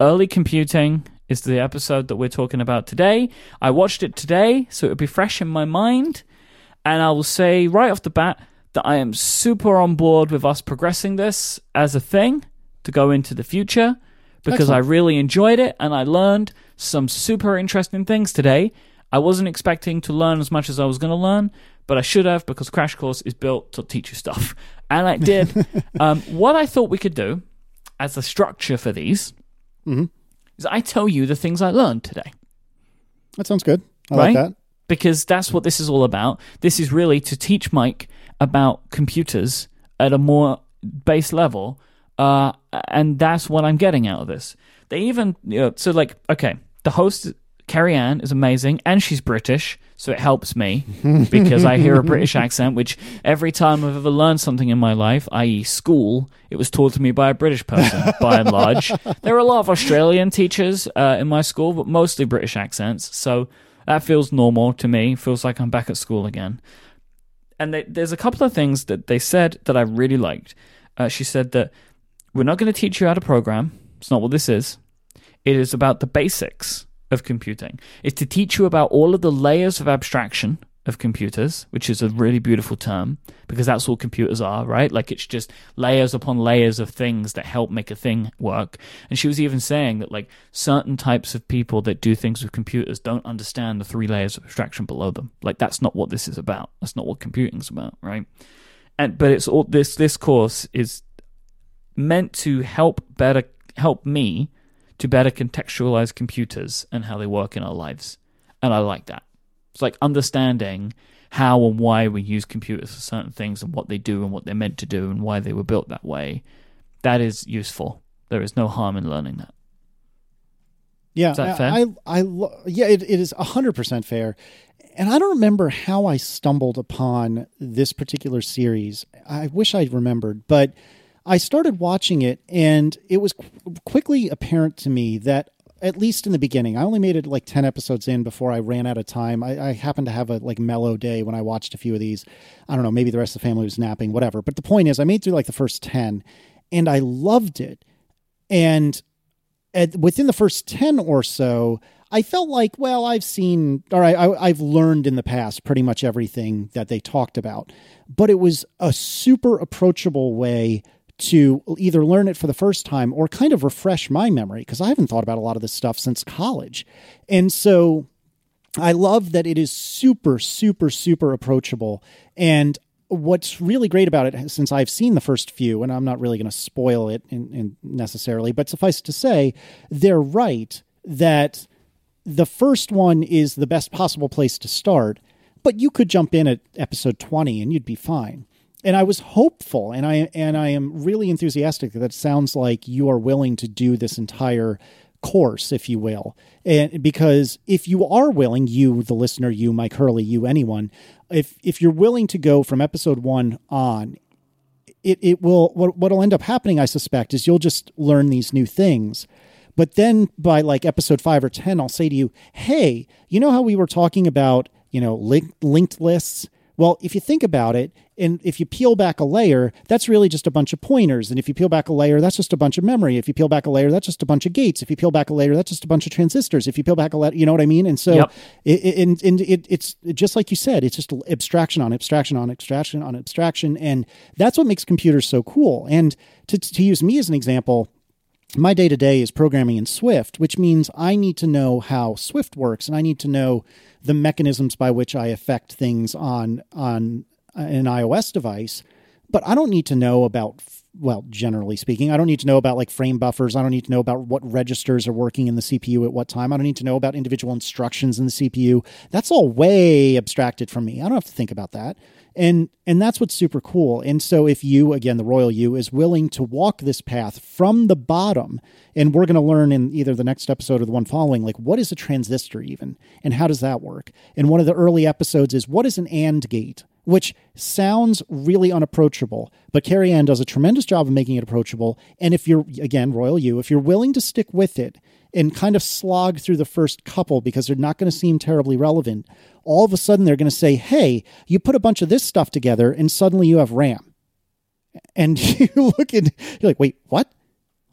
Early Computing is the episode that we're talking about today. I watched it today, so it'll be fresh in my mind. And I will say right off the bat that I am super on board with us progressing this as a thing to go into the future because I really enjoyed it and I learned some super interesting things today. I wasn't expecting to learn as much as I was going to learn, but I should have because Crash Course is built to teach you stuff. <laughs> And I did. <laughs> um, what I thought we could do as a structure for these Mhm. Is I tell you the things I learned today That sounds good. I Right? like that. because that's what this is all about. This is really to teach Myke about computers at a more base level, uh, and that's what I'm getting out of this. They even you know, so like okay, the host Carrie Anne is amazing, and she's British, so it helps me <laughs> because I hear a British accent. Which every time I've ever learned something in my life, i.e., school, it was taught to me by a British person, by and large. <laughs> There are a lot of Australian teachers uh, in my school, but mostly British accents. So that feels normal to me. Feels like I'm back at school again. And they, there's a couple of things that they said that I really liked. Uh, she said that we're not going to teach you how to program. It's not what this is. It is about the basics of computing. is to teach you about all of the layers of abstraction of computers, which is a really beautiful term because that's all computers are, right? Like it's just layers upon layers of things that help make a thing work. And she was even saying that like certain types of people that do things with computers don't understand the three layers of abstraction below them. Like that's not what this is about. That's not what computing's about, right? And but it's all this this course is meant to help better help me to better contextualize computers and how they work in our lives. And I like that. It's like understanding how and why we use computers for certain things and what they do and what they're meant to do and why they were built that way. That is useful. There is no harm in learning that. Yeah, Is that I, fair? I, I yeah, it, it is hundred percent fair. And I don't remember how I stumbled upon this particular series. I wish I'd remembered, but I started watching it, and it was qu- quickly apparent to me that at least in the beginning, I only made it like ten episodes in before I ran out of time. I, I happened to have a like mellow day when I watched a few of these. I don't know, maybe the rest of the family was napping, whatever. But the point is, I made through like the first ten, and I loved it. And at, within the first 10 or so, I felt like, well, I've seen, or I, I, I've learned in the past pretty much everything that they talked about. But it was a super approachable way to either learn it for the first time or kind of refresh my memory because I haven't thought about a lot of this stuff since college. And so I love that it is super, super, super approachable. And what's really great about it, since I've seen the first few, and I'm not really going to spoil it in, in necessarily, but suffice to say, they're right that the first one is the best possible place to start. But but you could jump in at episode 20 and you'd be fine. And I was hopeful and I and I am really enthusiastic that sounds like you are willing to do this entire course, if you will. And because if you are willing, you, the listener, you, Myke Hurley, you, anyone, if if you're willing to go from episode one on, it, it will what what'll end up happening, I suspect, is you'll just learn these new things. But then by like episode five or ten, I'll say to you, hey, you know how we were talking about, you know, link, linked lists? Well, if you think about it, and if you peel back a layer, that's really just a bunch of pointers. And if you peel back a layer, that's just a bunch of memory. If you peel back a layer, that's just a bunch of gates. If you peel back a layer, that's just a bunch of transistors. If you peel back a layer, you know what I mean? And so, Yep. it, it, and, and it, it's just like you said, it's just abstraction on abstraction on abstraction on abstraction. And that's what makes computers so cool. And to, to use me as an example, my day to day is programming in Swift, which means I need to know how Swift works and I need to know the mechanisms by which I affect things on on Uh, an iOS device. But I don't need to know about well, generally speaking, I don't need to know about like frame buffers. I don't need to know about what registers are working in the CPU at what time. I don't need to know about individual instructions in the CPU. That's all way abstracted from me. I don't have to think about that. And and that's what's super cool. And so if you again the royal you is willing to walk this path from the bottom and we're going to learn in either the next episode or the one following like what is a transistor even and how does that work? And one of the early episodes is what is an and gate? Which sounds really unapproachable, but Carrie Anne does a tremendous job of making it approachable. And if you're, again, Royal You, if you're willing to stick with it and kind of slog through the first couple because they're not going to seem terribly relevant, all of a sudden they're going to say, hey, you put a bunch of this stuff together and suddenly you have RAM. And <laughs> you look and you're like, wait, what?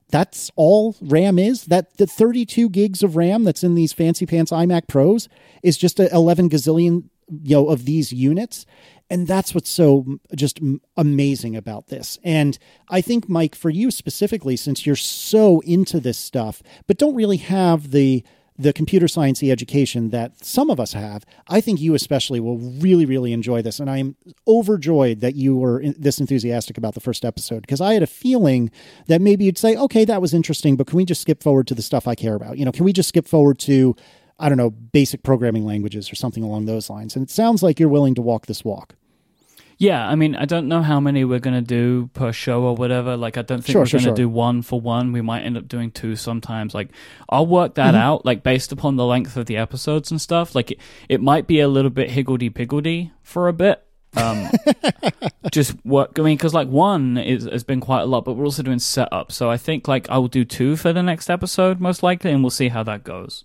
That's all RAM is? That the 32 gigs of RAM that's in these fancy pants iMac Pros is just a 11 gazillion you know of these units and that's what's so just amazing about this. And i think myke for you specifically since you're so into this stuff but don't really have the the computer science education that some of us have i think you especially will really really enjoy this. And i'm overjoyed that you were this enthusiastic about the first episode because i had a feeling that maybe you'd say okay that was interesting but can we just skip forward to the stuff i care about? You know can we just skip forward to I don't know, basic programming languages or something along those lines. And it sounds like you're willing to walk this walk. Yeah, I mean, I don't know how many we're going to do per show or whatever. Like, I don't think Sure, we're sure, going to sure. do one for one. We might end up doing two sometimes. Like, I'll work that out, like, based upon the length of the episodes and stuff. Like, it, it might be a little bit higgledy piggledy for a bit. Um, <laughs> just work. I mean, because like one is has been quite a lot, but we're also doing setup. So I think like I will do two for the next episode most likely, and we'll see how that goes.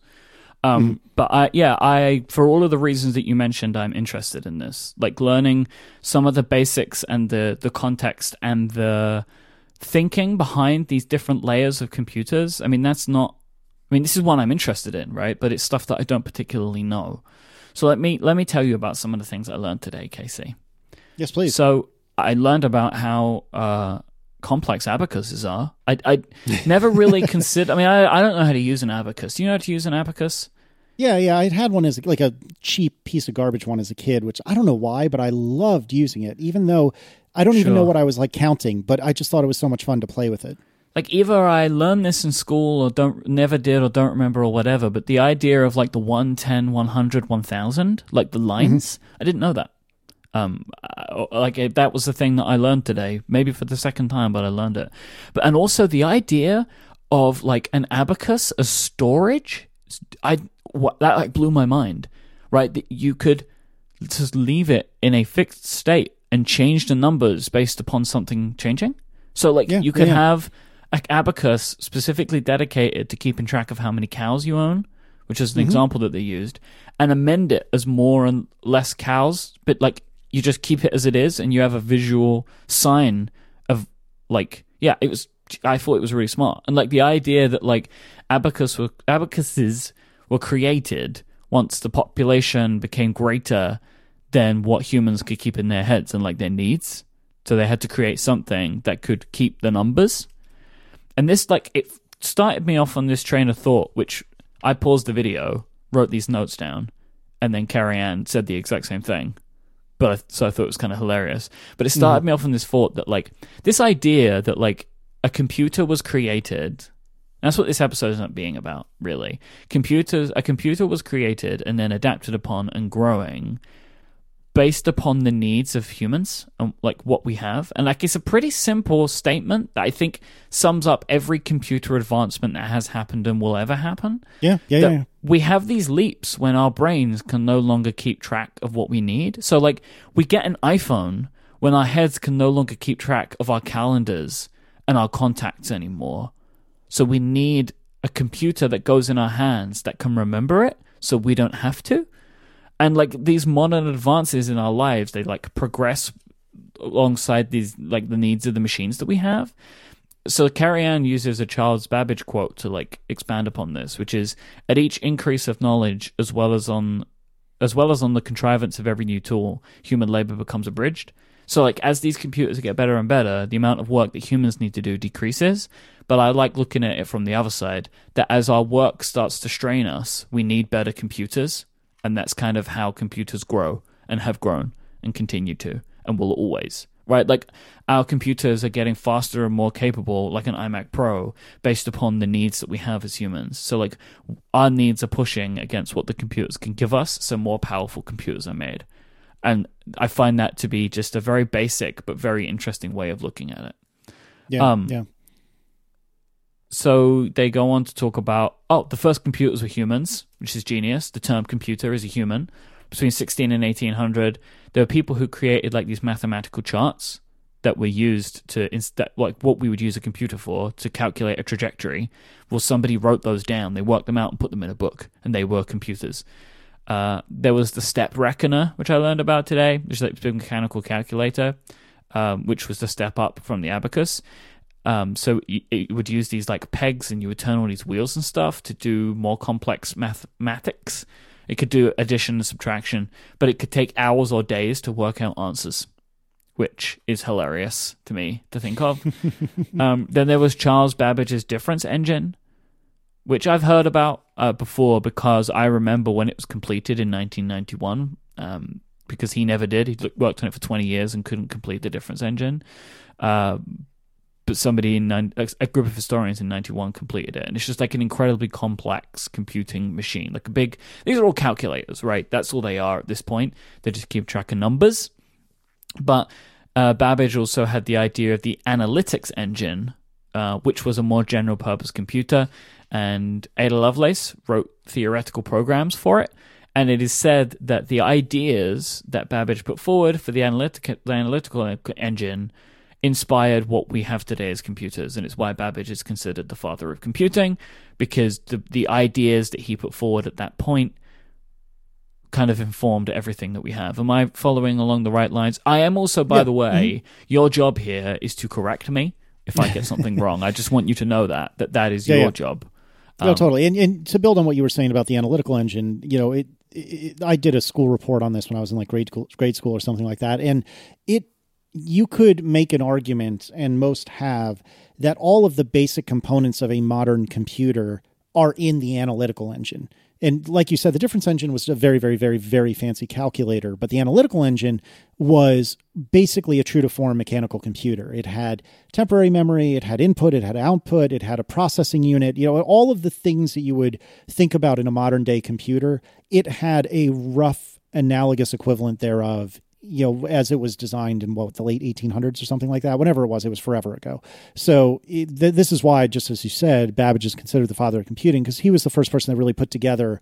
Um, but I, yeah, I, for all of the reasons that you mentioned, I'm interested in this, like learning some of the basics and the, the context and the thinking behind these different layers of computers. I mean, that's not, I mean, this is one I'm interested in, right? But it's stuff that I don't particularly know. So let me, let me tell you about some of the things I learned today, Casey. Yes, please. So I learned about how uh, complex abacuses are. I, I <laughs> never really considered. I mean, I, I don't know how to use an abacus. Do you know how to use an abacus? yeah, yeah, I had one as like a cheap piece of garbage one as a kid, which I don't know why, but I loved using it, even though I don't even know what I was like counting, but I just thought it was so much fun to play with it. Like either I learned this in school or don't never did or don't remember or whatever. But the idea of like the 110, 100, 1000, like the mm-hmm. lines, I didn't know that. Um, uh, like uh, that was the thing that I learned today, maybe for the second time, but I learned it. But and also the idea of like an abacus as storage, I what that like blew my mind. Right, that you could just leave it in a fixed state and change the numbers based upon something changing. So like Yeah, you could yeah, have an abacus specifically dedicated to keeping track of how many cows you own, which is an example that they used, and amend it as more and less cows, but like you just keep it as it is and you have a visual sign of like yeah, it was I thought it was really smart. And like the idea that like abacus were abacuses were created once the population became greater than what humans could keep in their heads and like their needs. So they had to create something that could keep the numbers. And this like it started me off on this train of thought, which I paused the video, wrote these notes down, and then Carrie Anne said the exact same thing. But I, so I thought it was kind of hilarious. But it hmm. started me off on this thought that like this idea that like a computer was created. That's what this episode is not being about, really. Computers, a computer was created and then adapted upon and growing based upon the needs of humans and like what we have. And like it's a pretty simple statement that I think sums up every computer advancement that has happened and will ever happen. Yeah, yeah, That yeah. We have these leaps when our brains can no longer keep track of what we need. So like we get an iPhone when our heads can no longer keep track of our calendars and our contacts anymore. So we need a computer that goes in our hands that can remember it so we don't have to. And like these modern advances in our lives, they like progress alongside these like the needs of the machines that we have. So Carrie Anne uses a Charles Babbage quote to like expand upon this, which is at each increase of knowledge as well as on as well as on the contrivance of every new tool, human labor becomes abridged. So like as these computers get better and better, the amount of work that humans need to do decreases. But I like looking at it from the other side that as our work starts to strain us, we need better computers, and that's kind of how computers grow and have grown and continue to and will always. Right? Like our computers are getting faster and more capable like an iMac Pro based upon the needs that we have as humans. So like our needs are pushing against what the computers can give us, so more powerful computers are made. And I find that to be just a very basic but very interesting way of looking at it. Yeah, Um, yeah. So they go on to talk about oh, the first computers were humans, which is genius. The term computer is a human. Between 16 and 1800, there were people who created like these mathematical charts that were used to instead like what we would use a computer for to calculate a trajectory. Well, somebody wrote those down. They worked them out and put them in a book, and they were computers. Uh, there was the step reckoner, which I learned about today, which is like a mechanical calculator, um, which was the step up from the abacus. Um, so y- it would use these like pegs, and you would turn all these wheels and stuff to do more complex mathematics. It could do addition and subtraction, but it could take hours or days to work out answers, which is hilarious to me to think of. <laughs> um, then there was Charles Babbage's difference engine, which I've heard about uh, before because I remember when it was completed in 1991. Um, because he never did. He worked on it for 20 years and couldn't complete the difference engine. Uh, but somebody in a group of historians in 91 completed it. And it's just like an incredibly complex computing machine. Like a big these are all calculators right? That's all they are at this point. They just keep track of numbers. But uh, babbage also had the idea of the analytics engine uh, which was a more general purpose computer. And ada lovelace wrote theoretical programs for it. And it is said that the ideas that babbage put forward for the, analytic, the analytical engine inspired what we have today as computers, and it's why Babbage is considered the father of computing, because the the ideas that he put forward at that point kind of informed everything that we have. Am I following along the right lines? I am also, by Yeah. the way, your job here is to correct me if I get <laughs> something wrong. I just want you to know that that that is Yeah, your yeah. job. no, Um, totally. And, and to build on what you were saying about the analytical engine, you know, it, it, I did a school report on this when I was in like grade school, grade school or something like that, and it you could make an argument, and most have, that all of the basic components of a modern computer are in the analytical engine. And like you said, the difference engine was a very, very, very, very fancy calculator, but the analytical engine was basically a true to form mechanical computer. It had temporary memory, it had input, it had output, it had a processing unit, you know, all of the things that you would think about in a modern day computer. It had a rough analogous equivalent thereof you know, as it was designed in what the late 1800s or something like that, whenever it was, it was forever ago. So it, th- this is why, just as you said, Babbage is considered the father of computing because he was the first person that really put together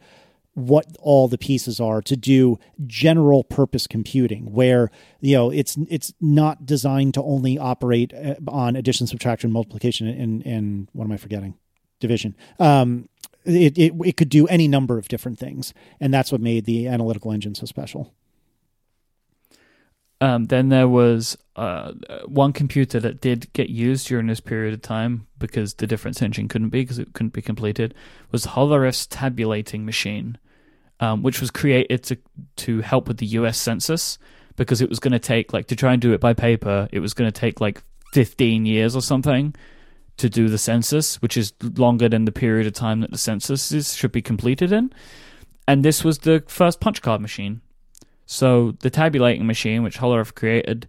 what all the pieces are to do general purpose computing where you know it's it's not designed to only operate uh, on addition subtraction multiplication and and what am i forgetting? Division. Um it, it it could do any number of different things and that's what made the analytical engine so special Um, then there was uh, one computer that did get used during this period of time because the difference engine couldn't be because it couldn't be completed. Was Hollerith's tabulating machine, um, which was created to to help with the U.S. Census because it was going to take like to try and do it by paper. It was going to take like fifteen years or something to do the census, which is longer than the period of time that the census is, should be completed in. And this was the first punch card machine. So the tabulating machine, which Hollerith created,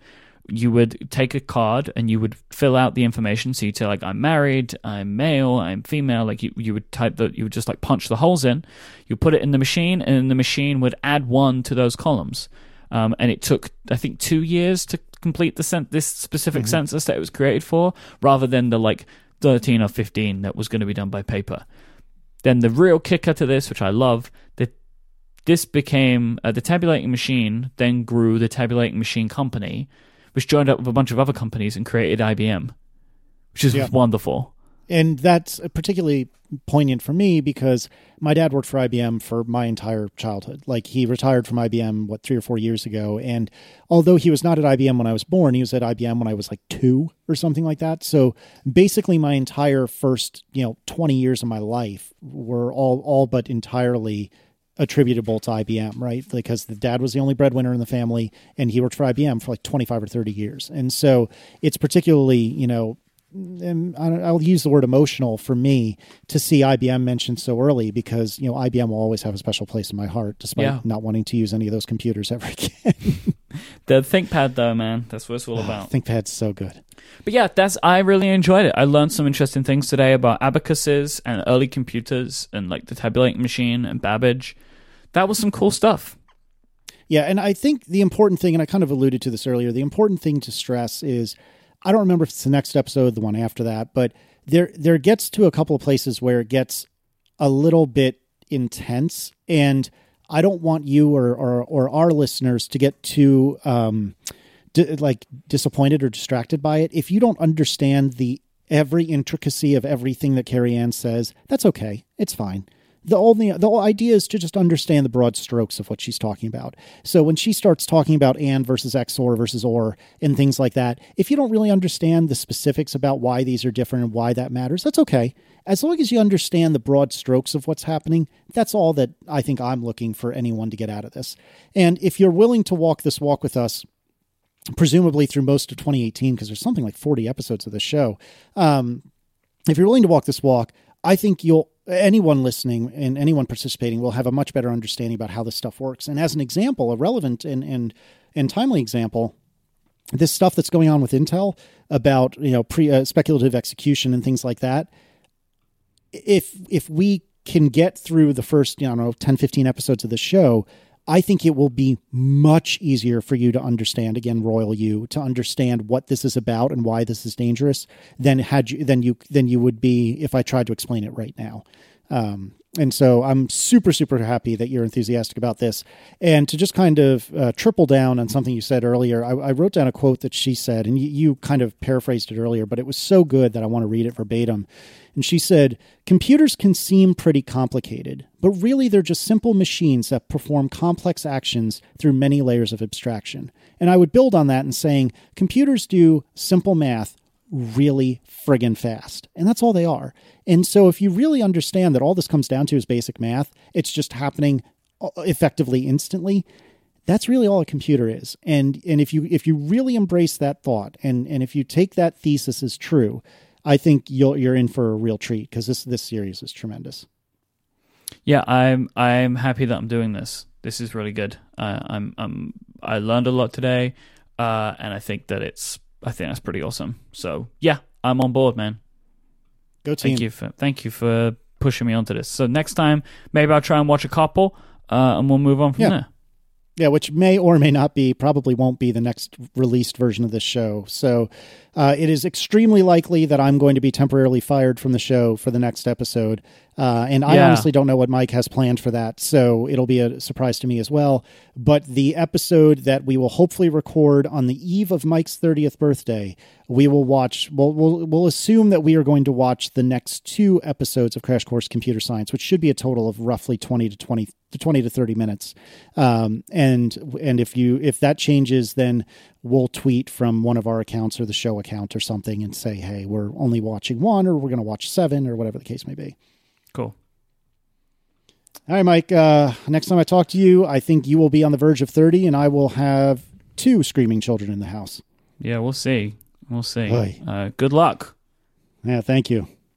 you would take a card and you would fill out the information. So you'd say like, I'm married, I'm male, I'm female. Like you, you would type the, you would just like punch the holes in. You put it in the machine, and the machine would add one to those columns. um, and it took I think two years to complete the cen- this specific Mm-hmm. census that it was created for, rather than the like thirteen or fifteen that was going to be done by paper. Then the real kicker to this, which I love, that this became uh, the tabulating machine. Then grew the tabulating machine company, which joined up with a bunch of other companies and created IBM, which is Yeah. wonderful. And that's particularly poignant for me because my dad worked for IBM for my entire childhood. Like he retired from IBM, what, three or four years ago. And although he was not at IBM when I was born, he was at IBM when I was like two or something like that. So basically, my entire first, you know, 20 years of my life were all, all but entirely attributable to IBM, right? Because the dad was the only breadwinner in the family and he worked for IBM for like 25 or 30 years. And so it's particularly, you know, and I- I'll use the word emotional for me to see IBM mentioned so early because you know IBM will always have a special place in my heart, despite Yeah. not wanting to use any of those computers ever <laughs> again. The ThinkPad, though, man, that's what it's all ah, about. ThinkPad's so good. But yeah, that's I really enjoyed it. I learned some interesting things today about abacuses and early computers and like the tabulating machine and Babbage. That was some cool stuff. Yeah, and I think the important thing, and I kind of alluded to this earlier, the important thing to stress is I don't remember if it's the next episode, the one after that, but there there gets to a couple of places where it gets a little bit intense, and I don't want you or or, or our listeners to get too um, di- like disappointed or distracted by it. If you don't understand the every intricacy of everything that Carrie Anne says, that's okay. It's fine. The only the idea is to just understand the broad strokes of what she's talking about. So when she starts talking about and versus XOR versus OR and things like that, if you don't really understand the specifics about why these are different and why that matters, that's okay. As long as you understand the broad strokes of what's happening, that's all that I think I'm looking for anyone to get out of this. And if you're willing to walk this walk with us, presumably through most of 2018 because there's something like 40 episodes of the show um, if you're willing to walk this walk i think you'll anyone listening and anyone participating will have a much better understanding about how this stuff works. And as an example a relevant and and, and timely example this stuff that's going on with intel about you know pre uh, speculative execution and things like that if if we can get through the first you know 10 15 episodes of the show I think it will be much easier for you to understand again, Royal You, to understand what this is about and why this is dangerous than had you than you than you would be if I tried to explain it right now. Um, and so I'm super super happy that you're enthusiastic about this. And to just kind of uh, triple down on something you said earlier, I, I wrote down a quote that she said, and you, you kind of paraphrased it earlier, but it was so good that I want to read it verbatim. And she said, Computers can seem pretty complicated, but really they're just simple machines that perform complex actions through many layers of abstraction. And I would build on that in saying, computers do simple math really friggin' fast. And that's all they are. And so if you really understand that all this comes down to is basic math, it's just happening uh, effectively instantly that's really all a computer is and and if you if you really embrace that thought and and if you take that thesis as true i think you'll you're in for a real treat because this this series is tremendous Yeah, I'm I'm happy that I'm doing this. This is really good. Uh, I'm I'm I learned a lot today, uh, and I think that it's I think that's pretty awesome. So yeah, I'm on board, man. go team Thank you for thank you for pushing me onto this. So next time, maybe I'll try and watch a couple, uh, and we'll move on from Yeah. there. Yeah, which may or may not be, probably won't be the next released version of this show. So uh, it is extremely likely that I'm going to be temporarily fired from the show for the next episode. Uh, and I honestly don't know what Myke has planned for that. So it'll be a surprise to me as well. But the episode that we will hopefully record on the eve of Myke's 30th birthday, we will watch, we'll, we'll, we'll assume that we are going to watch the next two episodes of Crash Course Computer Science, which should be a total of roughly 20 to 20 to 20 to 30 minutes. Um, and, and if you, if that changes, then we'll tweet from one of our accounts or the show account or something and say, Hey, we're only watching one or we're going to watch seven or whatever the case may be. Cool. All right, Myke. Uh, next time I talk to you, I think you will be on the verge of 30 and I will have two screaming children in the house. Yeah, we'll see. We'll see. Uh, good luck. Yeah, thank you.